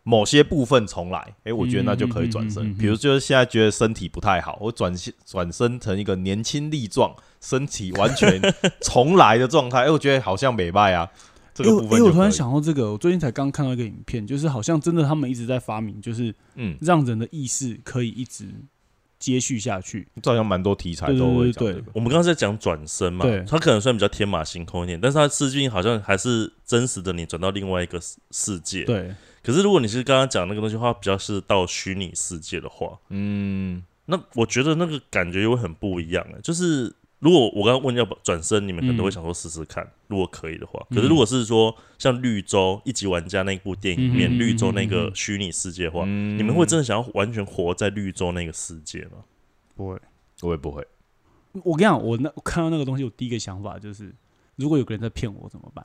某些部分重来，诶、我觉得那就可以转身。嗯嗯嗯嗯嗯比如就是现在觉得身体不太好，我转身转身成一个年轻力壮、身体完全重来的状态，诶、我觉得好像美败啊。这个因为因为我突然想到这个，我最近才刚看到一个影片，就是好像真的他们一直在发明，就是嗯，让人的意识可以一直接续下去。这好像蛮多题材对对都会对对讲这个。我们刚刚在讲转身嘛对，它可能算比较天马行空一点，但是它实际好像还是真实的你转到另外一个世世界。对，可是如果你是刚刚讲那个东西的话，比较是到虚拟世界的话，嗯，那我觉得那个感觉又会很不一样欸就是如果我刚刚问要不转身，你们可能都会想说试试看，如果可以的话。可是如果是说像绿洲一级玩家那部电影里面，绿洲那个虚拟世界的话，嗯你们会真的想要完全活在绿洲那个世界吗？不会。我也不会。我跟你讲，我那我看到那个东西，我第一个想法就是，如果有个人在骗我怎么办？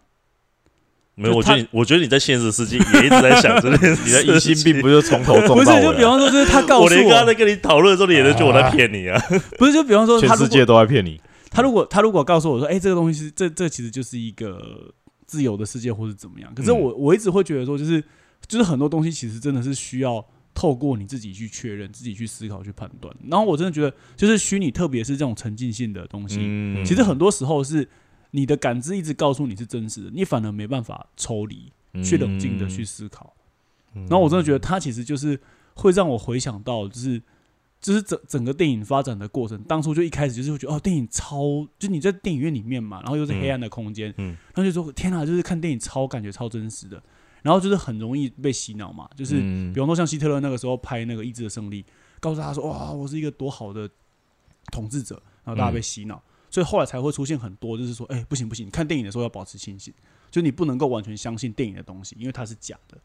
没有，我觉得你，我觉得你在现实世界也一直在想这件事。你的疑心病不是从头中不是，到尾啊？就比方说，就是他告诉 *laughs* 我连刚刚在跟你讨论的时候，你也在觉得我在骗你啊？不是，就比方说，全世界都在骗你。他如果他如果告诉我说，哎、这个东西是这这其实就是一个自由的世界，或是怎么样？可是嗯我、我一直会觉得说，就是就是很多东西其实真的是需要透过你自己去确认、自己去思考、去判断。然后我真的觉得，就是虚拟，特别是这种沉浸性的东西，嗯其实很多时候是你的感知一直告诉你是真实的，你反而没办法抽离，去冷静的去思考。然后我真的觉得它其实就是会让我回想到，就是就是整整个电影发展的过程，当初就一开始就是会觉得哦，电影超，就你在电影院里面嘛，然后又是黑暗的空间，嗯然后就说天啊，就是看电影超感觉超真实的，然后就是很容易被洗脑嘛，就是嗯。比方说像希特勒那个时候拍那个《意志的胜利》，告诉他说哇，我是一个多好的统治者，然后大家被洗脑，所以后来才会出现很多就是说，哎、不行不行，你看电影的时候要保持清醒，就你不能够完全相信电影的东西，因为它是假的。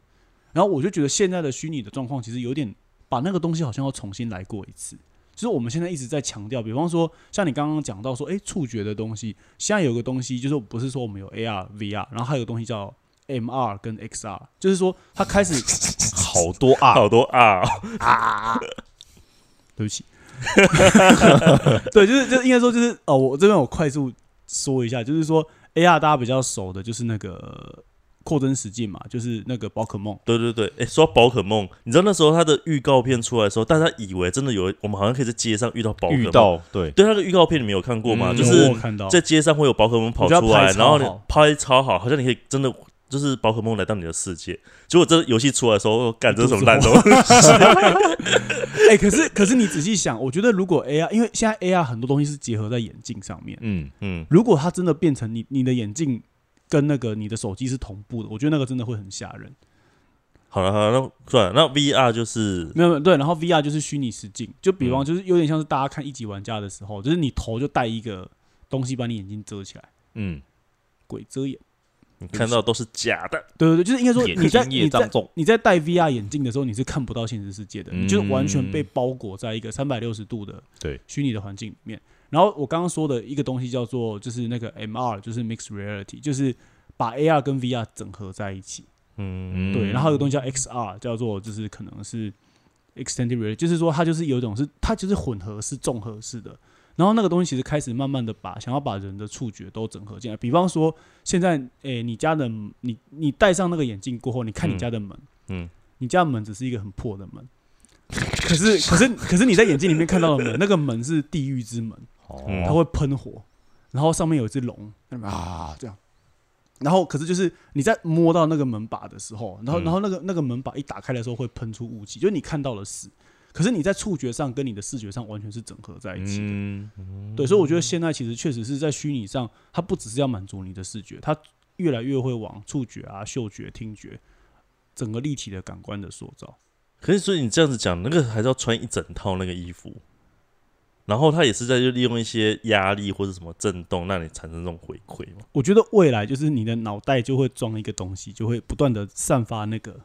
然后我就觉得现在的虚拟的状况其实有点把那个东西好像要重新来过一次。就是我们现在一直在强调，比方说像你刚刚讲到说，哎、触觉的东西，现在有个东西就是不是说我们有 AR、VR，然后还有个东西叫 MR 跟 XR，就是说它开始 *laughs* 好多 R，，好多啊。哦，对不起，*laughs* 对，就是就应该说就是哦，我这边我快速说一下，就是说 AR 大家比较熟的就是那个扩增实境嘛，就是那个宝可梦，对对对，哎、说到宝可梦，你知道那时候它的预告片出来的时候，大家以为真的有我们好像可以在街上遇到宝可梦。遇到对，对，那个预告片你们有看过吗？嗯就是在街上会有宝可梦跑出来，然后你拍超好，好像你可以真的就是宝可梦来到你的世界。结果这游戏出来的时候，干这是什么烂东西？*laughs* 哎、可是可是你仔细想，我觉得如果 AR，因为现在 AR 很多东西是结合在眼镜上面，嗯，嗯，如果它真的变成你你的眼镜跟那个你的手机是同步的，我觉得那个真的会很吓人。好了好了，那算了，那 VR 就是没有没有对，然后 VR 就是虚拟实境，就比方嗯就是有点像是大家看一级玩家的时候，就是你头就戴一个东西把你眼睛遮起来，嗯，鬼遮眼。你看到都是假的，对对对，就是应该说你在你在你在戴 VR 眼镜的时候，你是看不到现实世界的，嗯你就是完全被包裹在一个三百六十度的对虚拟的环境里面。然后我刚刚说的一个东西叫做就是那个 MR，就是 Mixed Reality，就是把 AR 跟 VR 整合在一起。嗯，对，然后有个东西叫 XR，叫做就是可能是 Extended Reality，就是说它就是有一种是它就是混合式、综合式的。然后那个东西其实开始慢慢的把想要把人的触觉都整合进来，比方说现在诶、你家的你你戴上那个眼镜过后，你看你家的门，嗯，你家的门只是一个很破的门，可是可是可是你在眼镜里面看到的门，那个门是地狱之门，嗯它会喷火，然后上面有一只龙啊。这样，然后可是就是你在摸到那个门把的时候，然后嗯。然后那个那个门把一打开的时候会喷出雾气，就是你看到了死，可是你在触觉上跟你的视觉上完全是整合在一起的。嗯，对，所以我觉得现在其实确实是在虚拟上，它不只是要满足你的视觉，它越来越会往触觉啊、嗅觉、听觉整个立体的感官的塑造。可是所以你这样子讲，那个还是要穿一整套那个衣服，然后他也是在就利用一些压力或者什么震动，让你产生这种回馈嘛。我觉得未来就是你的脑袋就会装一个东西，就会不断的散发那个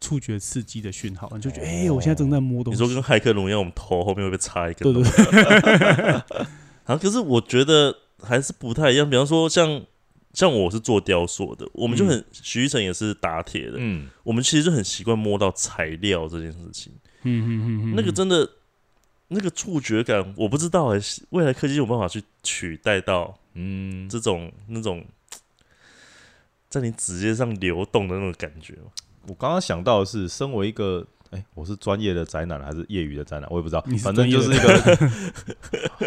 触觉刺激的讯号，你就觉得哎、诶我现在正在摸东西。你说跟骇客龙一样，我们头后面会被插一对根东对西。对，*laughs* 啊，可是我觉得还是不太一样。比方说像，像我是做雕塑的，我们就很徐一成也是打铁的，嗯，我们其实就很习惯摸到材料这件事情。嗯嗯嗯嗯，那个真的那个触觉感，我不知道哎、未来科技有办法去取代到嗯，这种那种在你指尖上流动的那种感觉吗？我刚刚想到的是，身为一个，哎、我是专业的宅男还是业余的宅男，我也不知道反正就是一专个、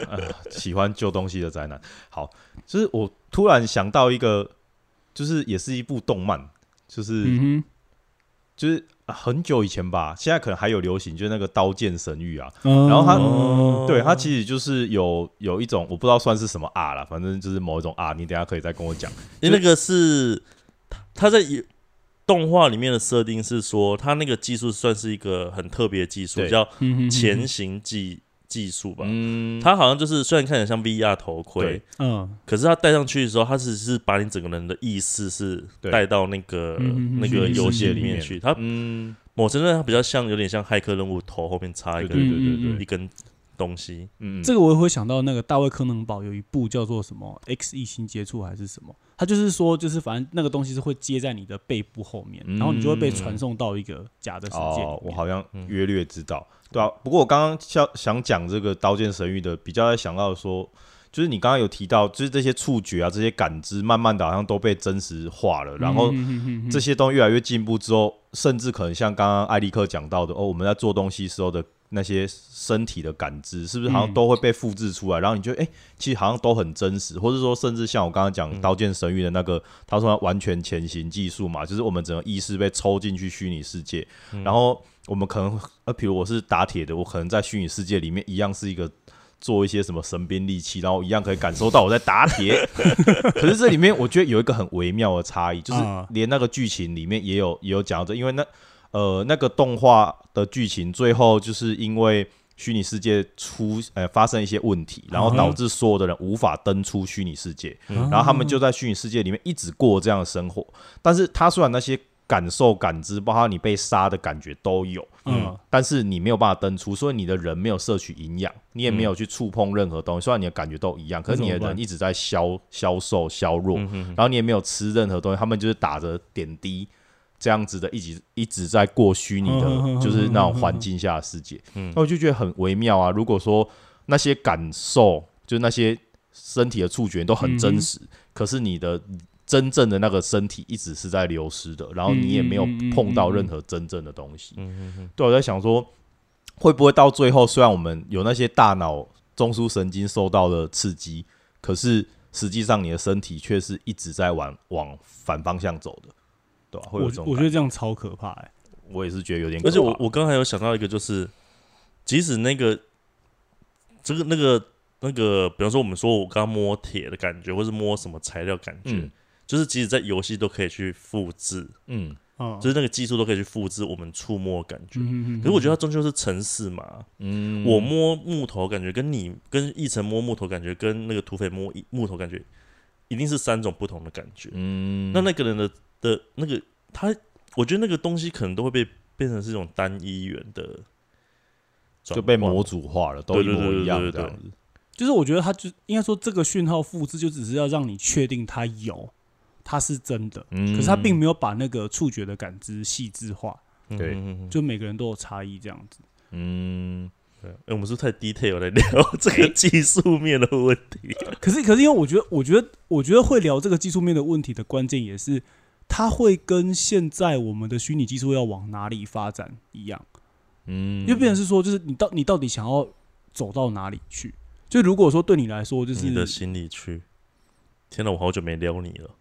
*laughs* 呃、喜欢旧东西的宅男。好，就是我突然想到一个，就是也是一部动漫，就是、嗯就是、啊很久以前吧，现在可能还有流行，就是那个《刀剑神域》啊，哼，然后它哦。对它其实就是有有一种我不知道算是什么啊啦，反正就是某一种啊你等下可以再跟我讲。因为那个是他在动画里面的设定是说，他那个技术算是一个很特别的技术，对。叫嗯哼前行技技术吧。嗯，它好像就是虽然看起来像 VR 头盔，嗯。可是它戴上去的时候，它只是把你整个人的意识是带到那个嗯那个游戏里面去。它嗯，某程度上它比较像，有点像骇客任务头后面插一对根对对对对，一根东西。嗯，这个我也会想到那个大卫柯能堡有一部叫做什么《X 异星接触》还是什么，它就是说就是反正那个东西是会接在你的背部后面，嗯然后你就会被传送到一个假的世界里面。哦，我好像嗯约略知道，对啊。不过我刚刚想想讲这个《刀剑神域》的，比较在想到说，就是你刚刚有提到，就是这些触觉啊，这些感知，慢慢的好像都被真实化了，然后嗯哼哼哼哼这些东西越来越进步之后，甚至可能像刚刚艾利克讲到的，哦，我们在做东西时候的那些身体的感知，是不是好像嗯都会被复制出来？然后你觉得，哎、其实好像都很真实，或者说，甚至像我刚刚讲《刀剑神域》的那个，他说他完全前行技术嘛，就是我们整个意识被抽进去虚拟世界，然后我们可能，呃，比如我是打铁的，我可能在虚拟世界里面一样是一个。做一些什么神兵利器，然后一样可以感受到我在打铁。*laughs* 可是这里面我觉得有一个很微妙的差异，就是啊连那个剧情里面也有也有讲到这，因为那呃那个动画的剧情最后就是因为虚拟世界出呃发生一些问题，然后导致所有的人无法登出虚拟世界，嗯然后他们就在虚拟世界里面一直过这样的生活。但是他虽然那些感受、感知，包括你被杀的感觉都有，嗯但是你没有办法登出，所以你的人没有摄取营养，你也没有去触碰任何东西，虽然你的感觉都一样，可是你的人一直在消消瘦、消弱，嗯然后你也没有吃任何东西，他们就是打着点滴这样子的，一直一直在过虚拟的，嗯就是那种环境下的世界。嗯那我就觉得很微妙啊。如果说那些感受，就是那些身体的触觉都很真实，可是你的真正的那个身体一直是在流失的，然后你也没有碰到任何真正的东西。嗯对，我在想说，会不会到最后，虽然我们有那些大脑中枢神经受到了刺激，可是实际上你的身体却是一直在往往反方向走的，对吧、会有我这种感我觉得这样超可怕哎、我也是觉得有点可怕，而且我我刚才有想到一个，就是即使那个这个那个那个，比方说我们说我刚刚摸铁的感觉，或是摸什么材料感觉，嗯就是即使在游戏都可以去复制，嗯嗯，就是那个技术都可以去复制我们触摸的感觉。嗯可是我觉得它终究是城市嘛，嗯，我摸木头感觉跟你跟一层摸木头感觉跟那个土匪摸一木头感觉，一定是三种不同的感觉。嗯，那那个人的的那个他，我觉得那个东西可能都会被变成是一种单一元的，就被模组化了，都一模一样对对对对对这样子。就是我觉得它就应该说这个讯号复制就只是要让你确定它有，它是真的，嗯可是它并没有把那个触觉的感知细致化，嗯对就每个人都有差异这样子。嗯，对，哎、我们是不是太 detail 来聊 *laughs* 这个技术面的问题？*laughs* 可是，可是因为我觉得，我觉得，我觉得会聊这个技术面的问题的关键也是，它会跟现在我们的虚拟技术要往哪里发展一样。嗯，因为变成是说，就是你到你到底想要走到哪里去？就如果说对你来说，就是你的心里去。天哪，我好久没撩你了。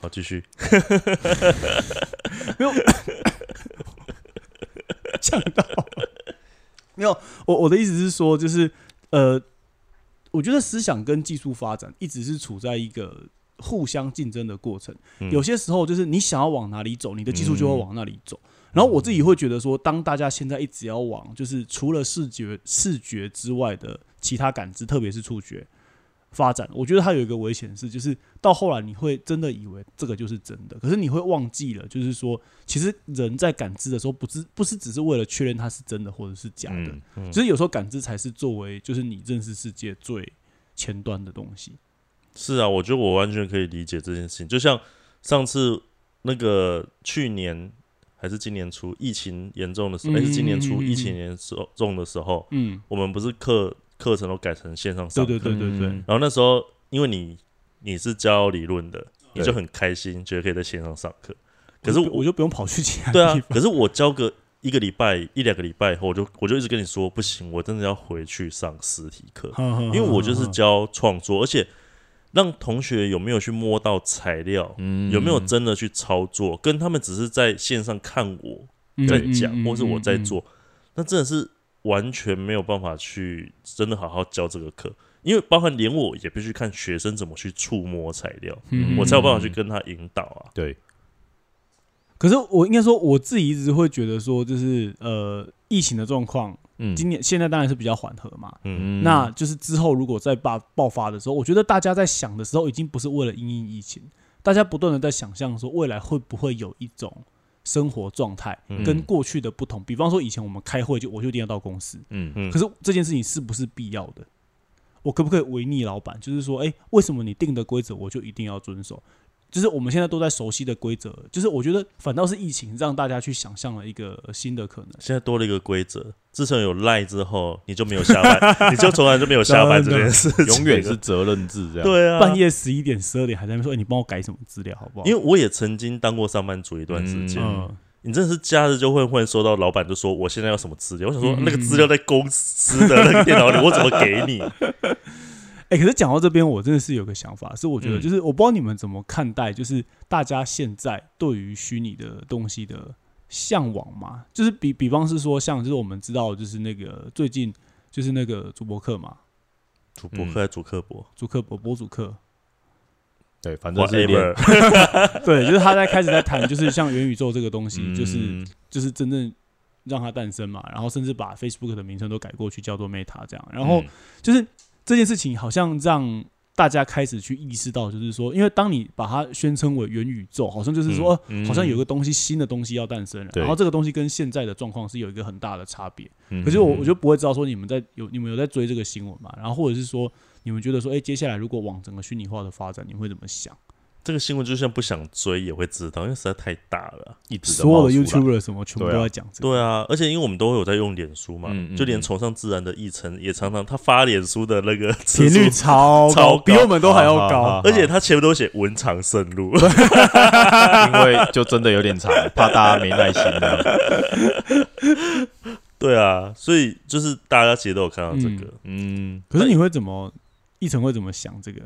好，继续。*laughs* 没有 *laughs* 呛到。没有，我我的意思是说，就是呃，我觉得思想跟技术发展一直是处在一个互相竞争的过程。嗯有些时候就是你想要往哪里走，你的技术就会往那里走。然后我自己会觉得说，当大家现在一直要往就是除了视觉视觉之外的其他感知，特别是触觉发展，我觉得它有一个危险是，就是到后来你会真的以为这个就是真的，可是你会忘记了，就是说，其实人在感知的时候，不是不是只是为了确认它是真的或者是假的，其实有时候感知才是作为就是你认识世界最前端的东西。是啊，我觉得我完全可以理解这件事情。就像上次那个去年还是今年初疫情严重的时候，还、嗯是今年初疫情严重的时候，嗯，我们不是课课程都改成线上上对课，对对对对，对。然后那时候因为你你是教理论的，你就很开心，觉得可以在线上上课。可是我就我就不用跑去其他对啊地，方。可是我教个一个礼拜一两个礼拜以后，我就我就一直跟你说不行，我真的要回去上实体课，因因为我就是教创作，而且让同学有没有去摸到材料，嗯有没有真的去操作，跟他们只是在线上看我嗯在讲，或是我在，做，那真的是完全没有办法去真的好好教这个课。因为包含连我也必须看学生怎么去触摸材料，嗯我才有办法去跟他引导啊。对，可是我应该说，我自己一直会觉得说，就是呃，疫情的状况，嗯今年现在当然是比较缓和嘛。嗯，那就是之后如果再爆爆发的时候，我觉得大家在想的时候，已经不是为了因应疫情，大家不断的在想象说未来会不会有一种生活状态嗯跟过去的不同。比方说以前我们开会就我就一定要到公司，嗯嗯可是这件事情是不是必要的？我可不可以违逆老板？就是说，哎、为什么你定的规则我就一定要遵守？就是我们现在都在熟悉的规则，就是我觉得反倒是疫情让大家去想象了一个新的可能。现在多了一个规则，自从有赖之后，你就没有下班，*laughs* 你就从来就没有下班这件事情，永远是责任制这样。，对啊，半夜十一点、十二点还在那边说：“哎、你帮我改什么资料好不好？”因为我也曾经当过上班族一段时间，嗯，你真的是假日就会会收到老板就说我现在要什么资料，我想说嗯那个资料在公司的那个电脑里，我怎么给你？哎、可是讲到这边，我真的是有个想法，是我觉得嗯。就是我不知道你们怎么看待，就是大家现在对于虚拟的东西的向往嘛，就是比比方是说，像就是我们知道，就是那个最近就是那个主播课嘛，主播课还是主课博主课博博主课，对，反正是 *laughs* 对，就是他在开始在谈，就是像元宇宙这个东西，就是嗯。就是真正让它诞生嘛，然后甚至把 Facebook 的名称都改过去叫做 Meta 这样，然后嗯。就是这件事情好像让大家开始去意识到，就是说，因为当你把它宣称为元宇宙，好像就是说，好像有个东西新的东西要诞生了，然后这个东西跟现在的状况是有一个很大的差别。嗯可是我我就不会知道说你们在有你们有在追这个新闻嘛，然后或者是说你们觉得说，哎、接下来如果往整个虚拟化的发展，你会怎么想？这个新闻就算不想追也会知道，因为实在太大了。一直所有的冒出来 YouTuber 什么全部都在讲这个，对啊，而且因为我们都有在用脸书嘛，嗯嗯就连崇尚自然的议程也常常他发脸书的那个频率超超高比我们都还要高。而且他前面都写文长盛路，因为就真的有点长，怕大家没耐心这样。*laughs* 对啊，所以就是大家其实都有看到这个，嗯，可是你会怎么？一成会怎么想这个？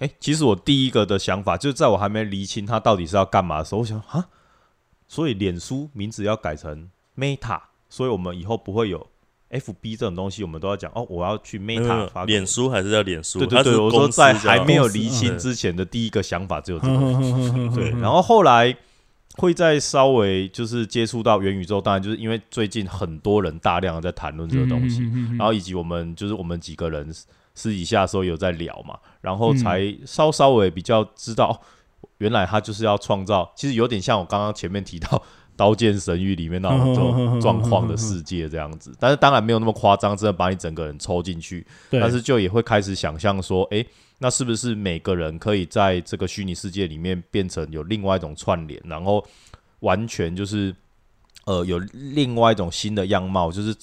哎、其实我第一个的想法就是在我还没厘清它到底是要干嘛的时候，我想啊，所以脸书名字要改成 Meta，所以我们以后不会有 F B 这种东西，我们都要讲哦，我要去 Meta 有发脸书还是要脸书，对对我说在叫还没有厘清嗯之前的第一个想法只有这个。对对，然后后来会再稍微就是接触到元宇宙，当然就是因为最近很多人大量的在谈论这个东西，嗯然后以及我们就是我们几个人私底下的时候有在聊嘛，然后嗯。才稍稍微比较知道，哦原来他就是要创造，其实有点像我刚刚前面提到《刀剑神域》里面那种 *laughs* 状况的世界这样子，但是当然没有那么夸张，真的把你整个人抽进去，但是就也会开始想象说，诶，那是不是每个人可以在这个虚拟世界里面变成有另外一种串联，然后完全就是呃有另外一种新的样貌，就是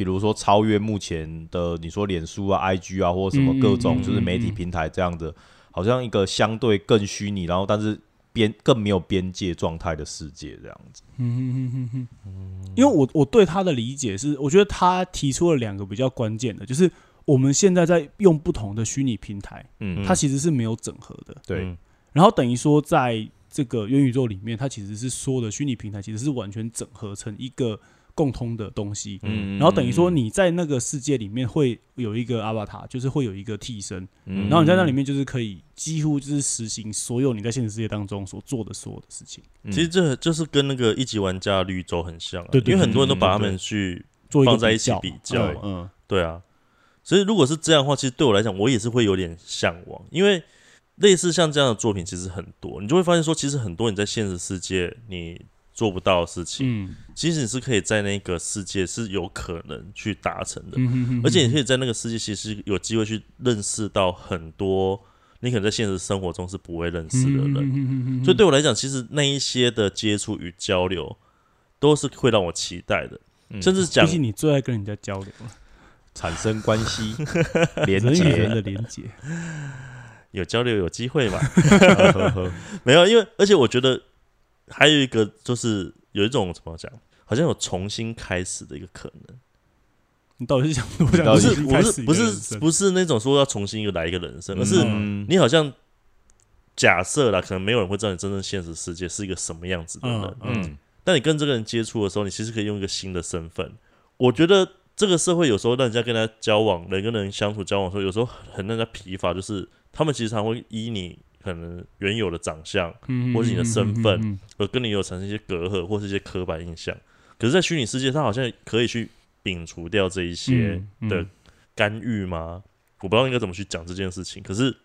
比如说超越目前的你说脸书啊、IG 啊，或者什么各种就是媒体平台这样的，好像一个相对更虚拟，然后但是边更没有边界状态的世界这样子。因为我我对他的理解是，我觉得他提出了两个比较关键的，就是我们现在在用不同的虚拟平台，嗯，它其实是没有整合的。对，嗯然后等于说，在这个元宇宙里面，它其实是所有的虚拟平台其实是完全整合成一个共通的东西。嗯然后等于说，你在那个世界里面会有一个阿巴塔，就是会有一个替身，嗯。然后你在那里面就是可以几乎就是实行所有你在现实世界当中所做的所有的事情，嗯。其实这就是跟那个一级玩家绿洲很像、啊，对对因为很多人都把他们去做放在一起较比较嗯，对啊，所以如果是这样的话，其实对我来讲，我也是会有点向往，因为类似像这样的作品其实很多，你就会发现说，其实很多你在现实世界你做不到的事情，嗯。其实你是可以在那个世界是有可能去达成的，嗯哼哼而且你可以在那个世界其实有机会去认识到很多你可能在现实生活中是不会认识的人，人所以对我来讲，其实那一些的接触与交流都是会让我期待的，嗯。甚至讲毕竟你最爱跟人家交流。了，产生关系 *laughs* 连人与人接，的连接。有交流有机会嘛。*laughs* 没有，因为而且我觉得还有一个就是有一种怎么讲，好像有重新开始的一个可能，你到底是想多想不是不是不是不是那种说要重新又来一个人生，而是嗯。你好像假设啦，可能没有人会知道你真正现实世界是一个什么样子的人，嗯嗯。但你跟这个人接触的时候，你其实可以用一个新的身份。我觉得这个社会有时候让人家跟他交往，人跟人相处交往的时候，有时候很让人家疲乏，就是他们其实常会依你可能原有的长相，嗯或是你的身份嗯而跟你有产生一些隔阂或是一些刻板印象。可是，在虚拟世界，它好像可以去摒除掉这一些嗯的干预吗？我不知道应该怎么去讲这件事情。可是，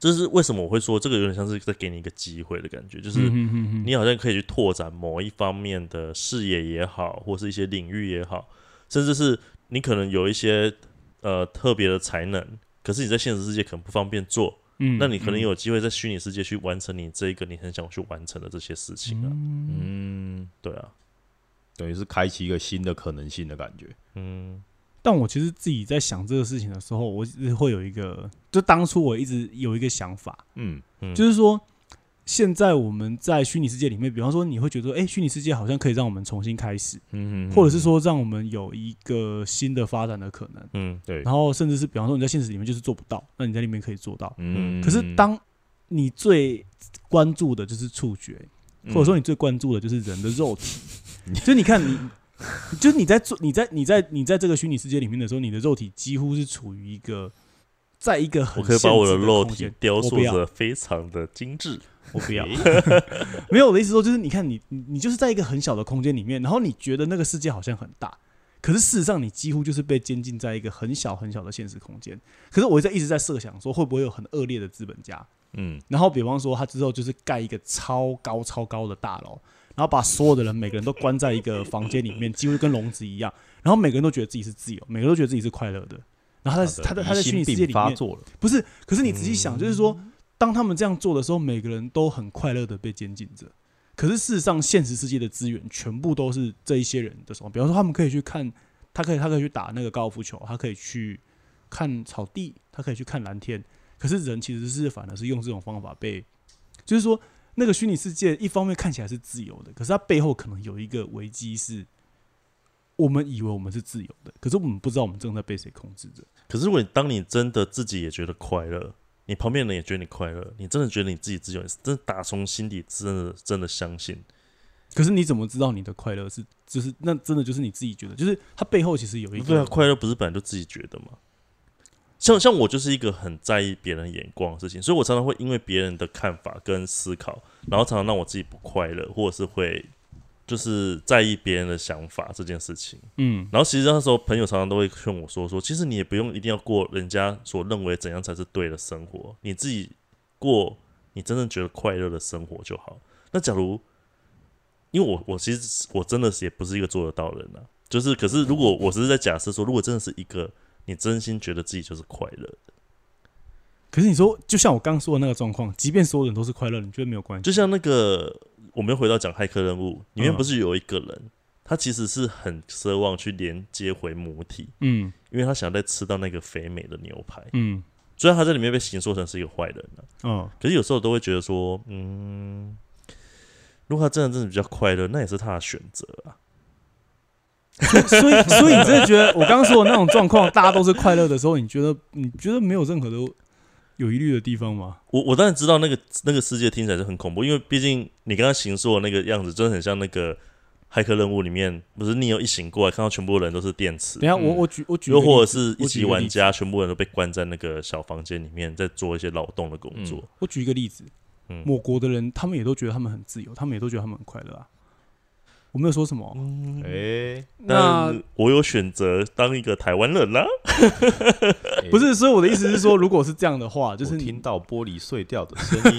这是为什么我会说这个有点像是在给你一个机会的感觉，就是嗯你好像可以去拓展某一方面的视野也好，或是一些领域也好，甚至是你可能有一些呃特别的才能，可是你在现实世界可能不方便做，嗯那你可能有机会在虚拟世界去完成你这一个你很想去完成的这些事情啊。嗯，对啊，等于是开启一个新的可能性的感觉。嗯。但我其实自己在想这个事情的时候，我会有一个，就当初我一直有一个想法，嗯。嗯，就是说，现在我们在虚拟世界里面，比方说你会觉得，哎、虚拟世界好像可以让我们重新开始，嗯或者是说让我们有一个新的发展的可能，嗯对，然后甚至是比方说你在现实里面就是做不到，那你在里面可以做到。嗯。可是当你最关注的就是触觉，或者说你最关注的就是人的肉体，就你看你，就是你在做你在你在你在这个虚拟世界里面的时候，你的肉体几乎是处于一个在一个很我可以把我的肉体雕塑的非常的精致。我不要，*laughs* 没有我的意思说就是你看你你你就是在一个很小的空间里面，然后你觉得那个世界好像很大。可是事实上，你几乎就是被监禁在一个很小很小的现实空间。可是我在一直在设想说，会不会有很恶劣的资本家，嗯然后比方说他之后就是盖一个超高超高的大楼，然后把所有的人每个人都关在一个房间里面，几乎跟笼子一样，然后每个人都觉得自己是自由，每个人都觉得自己是快乐的。然后他在他在他在虚拟世界里面，发作了，不是，可是你仔细想，就是说，当他们这样做的时候，每个人都很快乐的被监禁着。可是事实上，现实世界的资源全部都是这一些人的手上。比方说，他们可以去看，他可以他可以去打那个高尔夫球，他可以去看草地，他可以去看蓝天。可是人其实是反而是用这种方法被，就是说，那个虚拟世界一方面看起来是自由的，可是它背后可能有一个危机是。我们以为我们是自由的，可是我们不知道我们正在被谁控制着。可是如果你当你真的自己也觉得快乐，你旁边人也觉得你快乐，你真的觉得你自己自由，真的打从心底真的真的相信，可是你怎么知道你的快乐是就是那真的就是你自己觉得，就是它背后其实有一个对啊，快乐不是本来就自己觉得吗？像像我就是一个很在意别人眼光的事情，所以我常常会因为别人的看法跟思考，然后常常让我自己不快乐，或者是会就是在意别人的想法这件事情。嗯然后其实那时候朋友常常都会劝我说说，其实你也不用一定要过人家所认为怎样才是对的生活，你自己过你真正觉得快乐的生活就好。那假如因为我我其实我真的是也不是一个做得到的人啊，就是可是如果我只是在假设说，如果真的是一个你真心觉得自己就是快乐，可是你说，就像我刚刚说的那个状况，即便所有人都是快乐，你觉得没有关系？就像那个我们又回到讲骇客任务里面，嗯不是有一个人，他其实是很奢望去连接回母体，嗯因为他想再吃到那个肥美的牛排。嗯虽然他在里面被形塑成是一个坏人了、嗯，可是有时候都会觉得说，嗯，如果他真的真的比较快乐，那也是他的选择啊。所以所以你真的觉得我刚刚说的那种状况，大家都是快乐的时候，你觉得你觉得没有任何的有疑虑的地方吗？我我当然知道那个那个世界听起来是很恐怖，因为毕竟你刚刚形塑的那个样子，真的很像那个骇客任务里面，不是 Neo 一醒过来看到全部人都是电池等，下我嗯我举我举又或者是一级玩家，全部人都被关在那个小房间里面，在做一些劳动的工作。我举一个例子，嗯某国的人他们也都觉得他们很自由，他们也都觉得他们很快乐啊。我没有说什么，嗯。哎、那我有选择当一个台湾人啦。*laughs* 不是，所以我的意思是说，如果是这样的话，就就是听到玻璃碎掉的声音，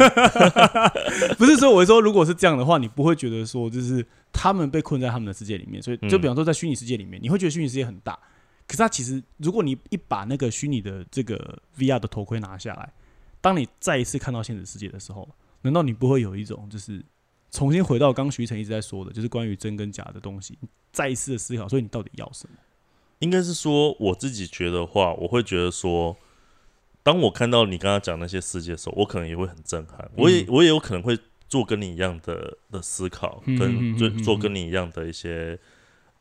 *laughs* 不是说我是说，如果是这样的话，你不会觉得说，就是他们被困在他们的世界里面，所以就嗯比方说在虚拟世界里面，你会觉得虚拟世界很大，可是它其实，如果你一把那个虚拟的这个 VR 的头盔拿下来，当你再一次看到现实世界的时候，难道你不会有一种就是重新回到刚刚徐晨一直在说的，就是关于真跟假的东西，再一次的思考，所以你到底要什么？应该是说我自己觉得话，我会觉得说，当我看到你刚刚讲那些世界的时候，我可能也会很震撼，我也我也有可能会做跟你一样的的思考，跟做做跟你一样的一些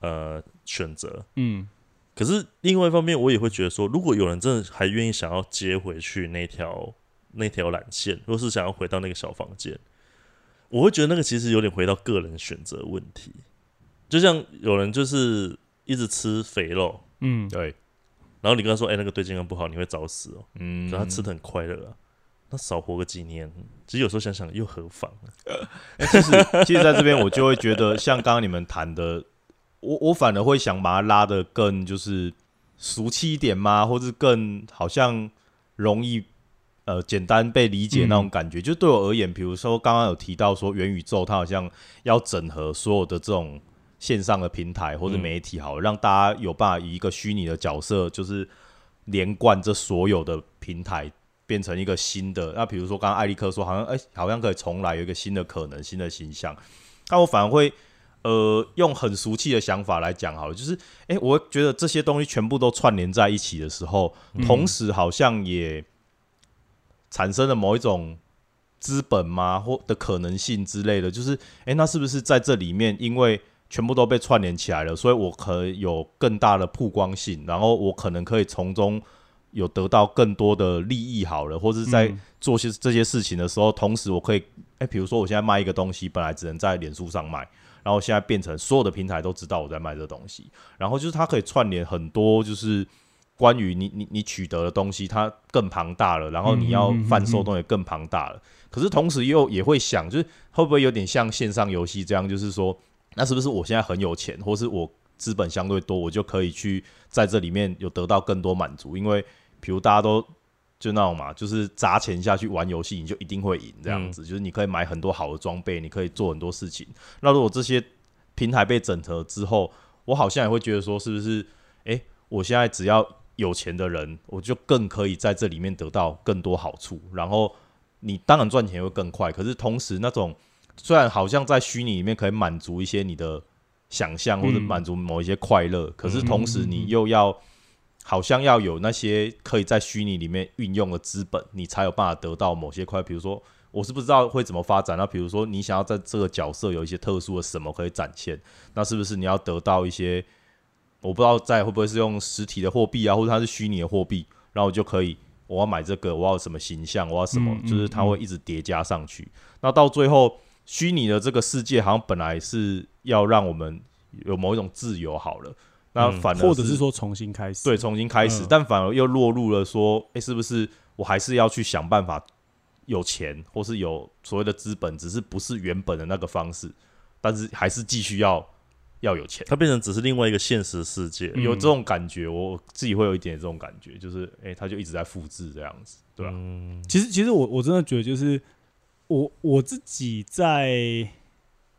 呃选择。嗯可是另外一方面，我也会觉得说，如果有人真的还愿意想要接回去那条那条缆线，或是想要回到那个小房间，我会觉得那个其实有点回到个人选择问题。就像有人就是一直吃肥肉，嗯，对，然后你跟他说：“哎、那个对健康不好，你会早死哦。”嗯，可他吃的很快乐啊，那少活个几年，其实有时候想想又何妨呢？*laughs* 其实，其实在这边我就会觉得，像刚刚你们谈的，我我反而会想把它拉的更就是俗气一点吗？或是更好像容易呃简单被理解那种感觉。就对我而言，比如说刚刚有提到说元宇宙，它好像要整合所有的这种线上的平台或者媒体，好了，让大家有办法以一个虚拟的角色，就是连贯这所有的平台。变成一个新的，那比如说刚刚艾利克说，好像哎、好像可以重来，有一个新的可能、新的形象。那我反而会呃用很俗气的想法来讲好了，就是哎、我觉得这些东西全部都串联在一起的时候，同时好像也产生了某一种资本吗？或的可能性之类的，就是哎、那是不是在这里面因为全部都被串联起来了，所以我可以有更大的曝光性，然后我可能可以从中有得到更多的利益好了，或者是在嗯。做些这些事情的时候，同时我可以，哎、比如说我现在卖一个东西，本来只能在脸书上卖，然后现在变成所有的平台都知道我在卖这东西，然后就是它可以串联很多，就是关于你你你取得的东西，它更庞大了，然后你要贩售东西更庞大了。可是同时又也会想，就是会不会有点像线上游戏这样，就是说，那是不是我现在很有钱，或是我资本相对多，我就可以去在这里面有得到更多满足？因为比如大家都就那种嘛，就是砸钱下去玩游戏，你就一定会赢这样子。就是你可以买很多好的装备，你可以做很多事情。那如果这些平台被整合之后，我好像也会觉得说，是不是？诶，我现在只要有钱的人，我就更可以在这里面得到更多好处。然后你当然赚钱会更快，可是同时那种虽然好像在虚拟里面可以满足一些你的想象或者嗯满足某一些快乐，可是同时你又要。好像要有那些可以在虚拟里面运用的资本，你才有办法得到某些快。比如说，我是不知道会怎么发展。那比如说，你想要在这个角色有一些特殊的什么可以展现，那是不是你要得到一些？我不知道在会不会是用实体的货币啊，或者它是虚拟的货币，然后我就可以我要买这个，我要什么形象，我要什么，嗯嗯就是它会一直叠加上去。那到最后，虚拟的这个世界好像本来是要让我们有某一种自由好了，那嗯反而或者是说重新开始，对重新开始，嗯但反而又落入了说，诶，是不是我还是要去想办法有钱，或是有所谓的资本，只是不是原本的那个方式，但是还是继续要要有钱。它变成只是另外一个现实世界。嗯有这种感觉，我自己会有一点这种感觉，就是诶，他就一直在复制这样子，对吧、嗯，其实，其实我我真的觉得，就是我我自己在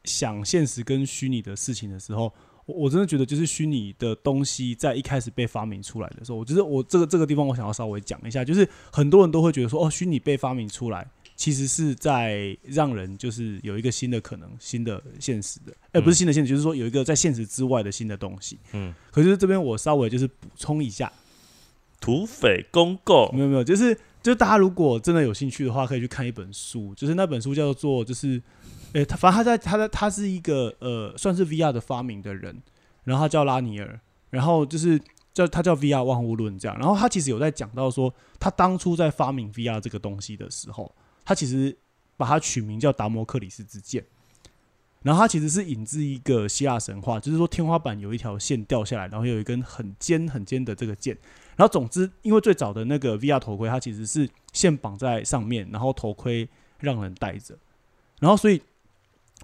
想现实跟虚拟的事情的时候，我我真的觉得，就是虚拟的东西在一开始被发明出来的时候，我觉得我这个这个地方我想要稍微讲一下，就是很多人都会觉得说，哦，虚拟被发明出来，其实是在让人就是有一个新的可能、新的现实的，哎，不是新的现实，就是说有一个在现实之外的新的东西。嗯，可是这边我稍微就是补充一下，土匪公购。没有没有，就是就是大家如果真的有兴趣的话，可以去看一本书，就是那本书叫做就是，诶、他反正他在他在他是一个呃算是 VR 的发明的人，然后他叫拉尼尔，然后就是叫他叫 VR 万物论这样，然后他其实有在讲到说，他当初在发明 VR 这个东西的时候，他其实把它取名叫达摩克里斯之剑。然后它其实是引自一个希腊神话，就是说天花板有一条线掉下来，然后有一根很尖很尖的这个剑，然后总之，因为最早的那个 VR 头盔，它其实是线绑在上面，然后头盔让人戴着，然后所以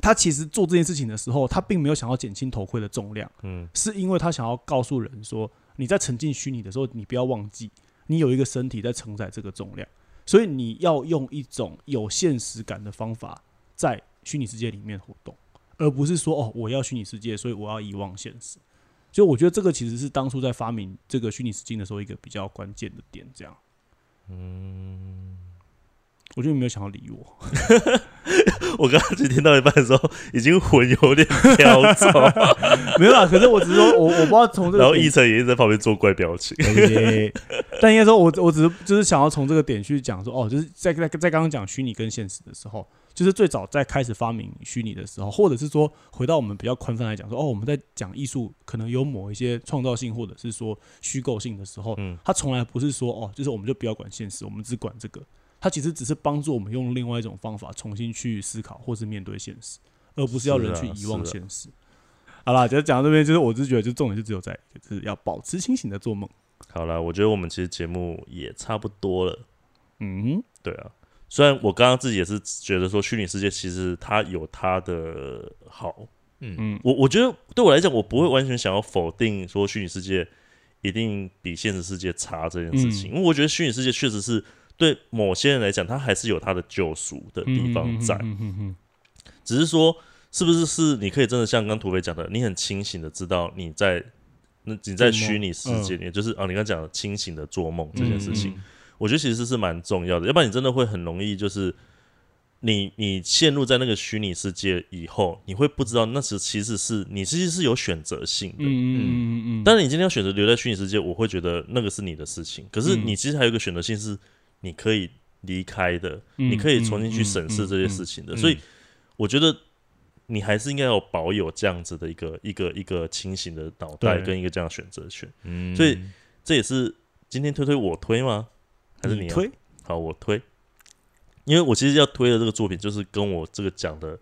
他其实做这件事情的时候，他并没有想要减轻头盔的重量，嗯。是因为他想要告诉人说，你在沉浸虚拟的时候，你不要忘记，你有一个身体在承载这个重量，所以你要用一种有现实感的方法在虚拟世界里面活动，而不是说哦，我要虚拟世界，所以我要遗忘现实。所以我觉得这个其实是当初在发明这个虚拟实境的时候一个比较关键的点，这样。嗯，我觉得你没有想要理我，*laughs* 我刚刚只听到一半的时候，已经魂有点飘走，*laughs* 没有啦。可是我只是说我我不知道从这个然后一晨也一直在旁边做怪表情。欸但应该说我，我只是就是想要从这个点去讲说，哦，就是在在在刚刚讲虚拟跟现实的时候，就是最早在开始发明虚拟的时候，或者是说回到我们比较宽泛来讲说，哦，我们在讲艺术可能有某一些创造性或者是说虚构性的时候，嗯它从来不是说哦，就是我们就不要管现实，我们只管这个，它其实只是帮助我们用另外一种方法重新去思考或是面对现实，而不是要人去遗忘现实。好啦，就讲到这边，就是我只是觉得，就重点就只有在就是要保持清醒的做梦。好啦，我觉得我们其实节目也差不多了。嗯，对啊，虽然我刚刚自己也是觉得说虚拟世界其实它有它的好，嗯嗯我我觉得对我来讲，我不会完全想要否定说虚拟世界一定比现实世界差这件事情，因为我觉得虚拟世界确实是对某些人来讲，他还是有他的救赎的地方在，只是说是不是是你可以真的像刚土匪讲的，你很清醒的知道你在那你在虚拟世界里，就是啊，你刚刚讲的清醒的做梦这嗯件事情，我觉得其实是蛮重要的，要不然你真的会很容易就是。你你陷入在那个虚拟世界以后，你会不知道那时其实是你其实是有选择性的，嗯嗯嗯嗯，但是你今天要选择留在虚拟世界，我会觉得那个是你的事情。可是嗯。你其实还有一个选择性是，你可以离开的，嗯你可以重新去审视这些事情的。嗯所以我觉得你还是应该要保有这样子的一个一个一个清醒的脑袋跟一个这样的选择权。嗯所以这也是今天推推我推吗？还是你要？推？好，我推。因为我其实要推的这个作品，就是跟我这个讲的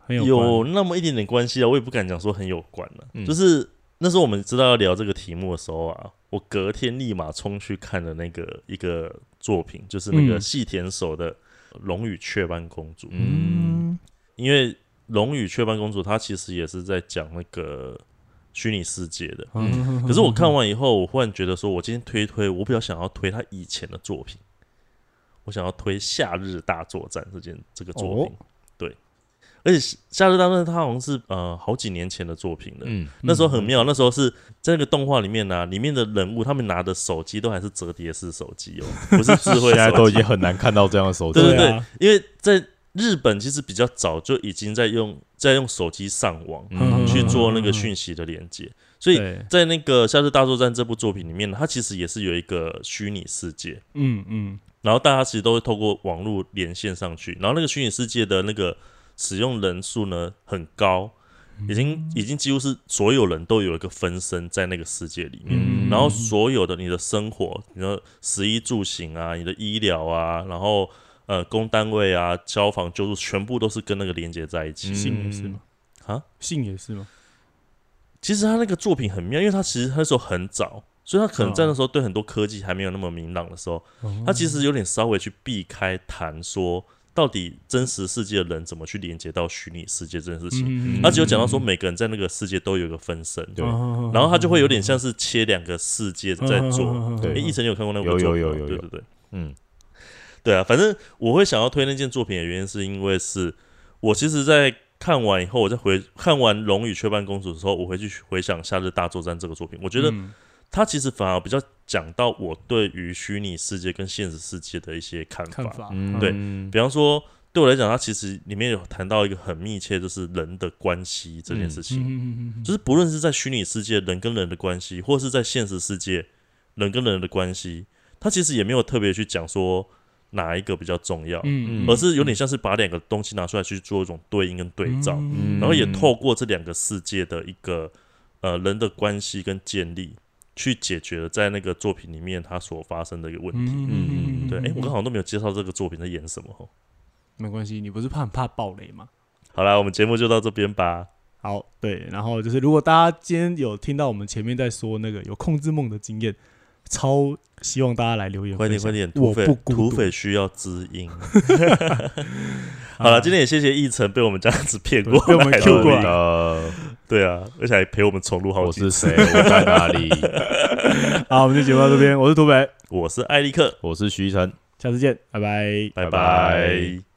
很有有那么一点点关系啊，我也不敢讲说很有关了、嗯就是那时候我们知道要聊这个题目的时候啊，我隔天立马冲去看了那个一个作品，就是那个嗯细田守的《龙与雀斑公主》。嗯因为《龙与雀斑公主》它其实也是在讲那个虚拟世界的。嗯可是我看完以后，我忽然觉得说，我今天推一推，我比较想要推他以前的作品，我想要推《夏日大作战》这件这个作品。而且《夏日大作战》它好像是呃好几年前的作品了。嗯那时候很妙，那时候是在那个动画里面呢、里面的人物他们拿的手机都还是折叠式手机哦，不是智慧 *laughs* 现在都已经。很难看到这样的手机对，对对对啊，因为在日本其实比较早就已经在用在用手机上网嗯去做那个讯息的连接，所以在那个《夏日大作战》这部作品里面呢，它其实也是有一个虚拟世界，嗯嗯。然后大家其实都会透过网络连线上去，然后那个虚拟世界的那个使用人数呢很高，已经已经几乎是所有人都有一个分身在那个世界里面，嗯。然后所有的你的生活，你的食衣住行啊，你的医疗啊，然后呃公单位啊、消防救助，全部都是跟那个连接在一起。嗯。性也是吗？啊，性也是吗？其实他那个作品很妙，因为他其实他那时候很早，所以他可能在那时候对很多科技还没有那么明朗的时候，他其实有点稍微去避开谈说到底真实世界的人怎么去连接到虚拟世界这件事情。嗯他只有讲到说每个人在那个世界都有一个分身，对。哦然后他就会有点像是切两个世界在做。嗯对诶，奕晨，有看过那部有作品吗？有有有。有对对对。嗯。对啊，反正我会想要推那件作品的原因，是因为是我其实，在看完以后，我在回看完《龙与雀斑公主》的时候，我回去回想《夏日大作战》这个作品，我觉得嗯它其实反而比较讲到我对于虚拟世界跟现实世界的一些看法。看法，嗯，对嗯。比方说，对我来讲，它其实里面有谈到一个很密切，就是人的关系这件事情。嗯嗯嗯就是不论是在虚拟世界人跟人的关系，或是在现实世界人跟人的关系，它其实也没有特别去讲说哪一个比较重要，嗯而是有点像是把两个东西拿出来去做一种对应跟对照，嗯。然后也透过这两个世界的一个呃人的关系跟建立，去解决了在那个作品里面它所发生的一个问题。嗯嗯对，哎、我刚好都没有介绍这个作品在演什么哦。没关系，你不是怕很怕暴雷吗？好啦，我们节目就到这边吧。好，对，然后就是如果大家今天有听到我们前面在说那个有控制梦的经验，超希望大家来留言快点快点，土匪土匪需要知音。*laughs* 好了，今天也谢谢奕晨被我们这样子骗过 *laughs* 被我们来 Q 过来，对啊，而且还陪我们重录好几次。我是谁？我在哪里？*laughs* 好，我们就节目到这边，我是土匪，我是艾利克，我是徐晨。下次见，拜拜。拜拜拜拜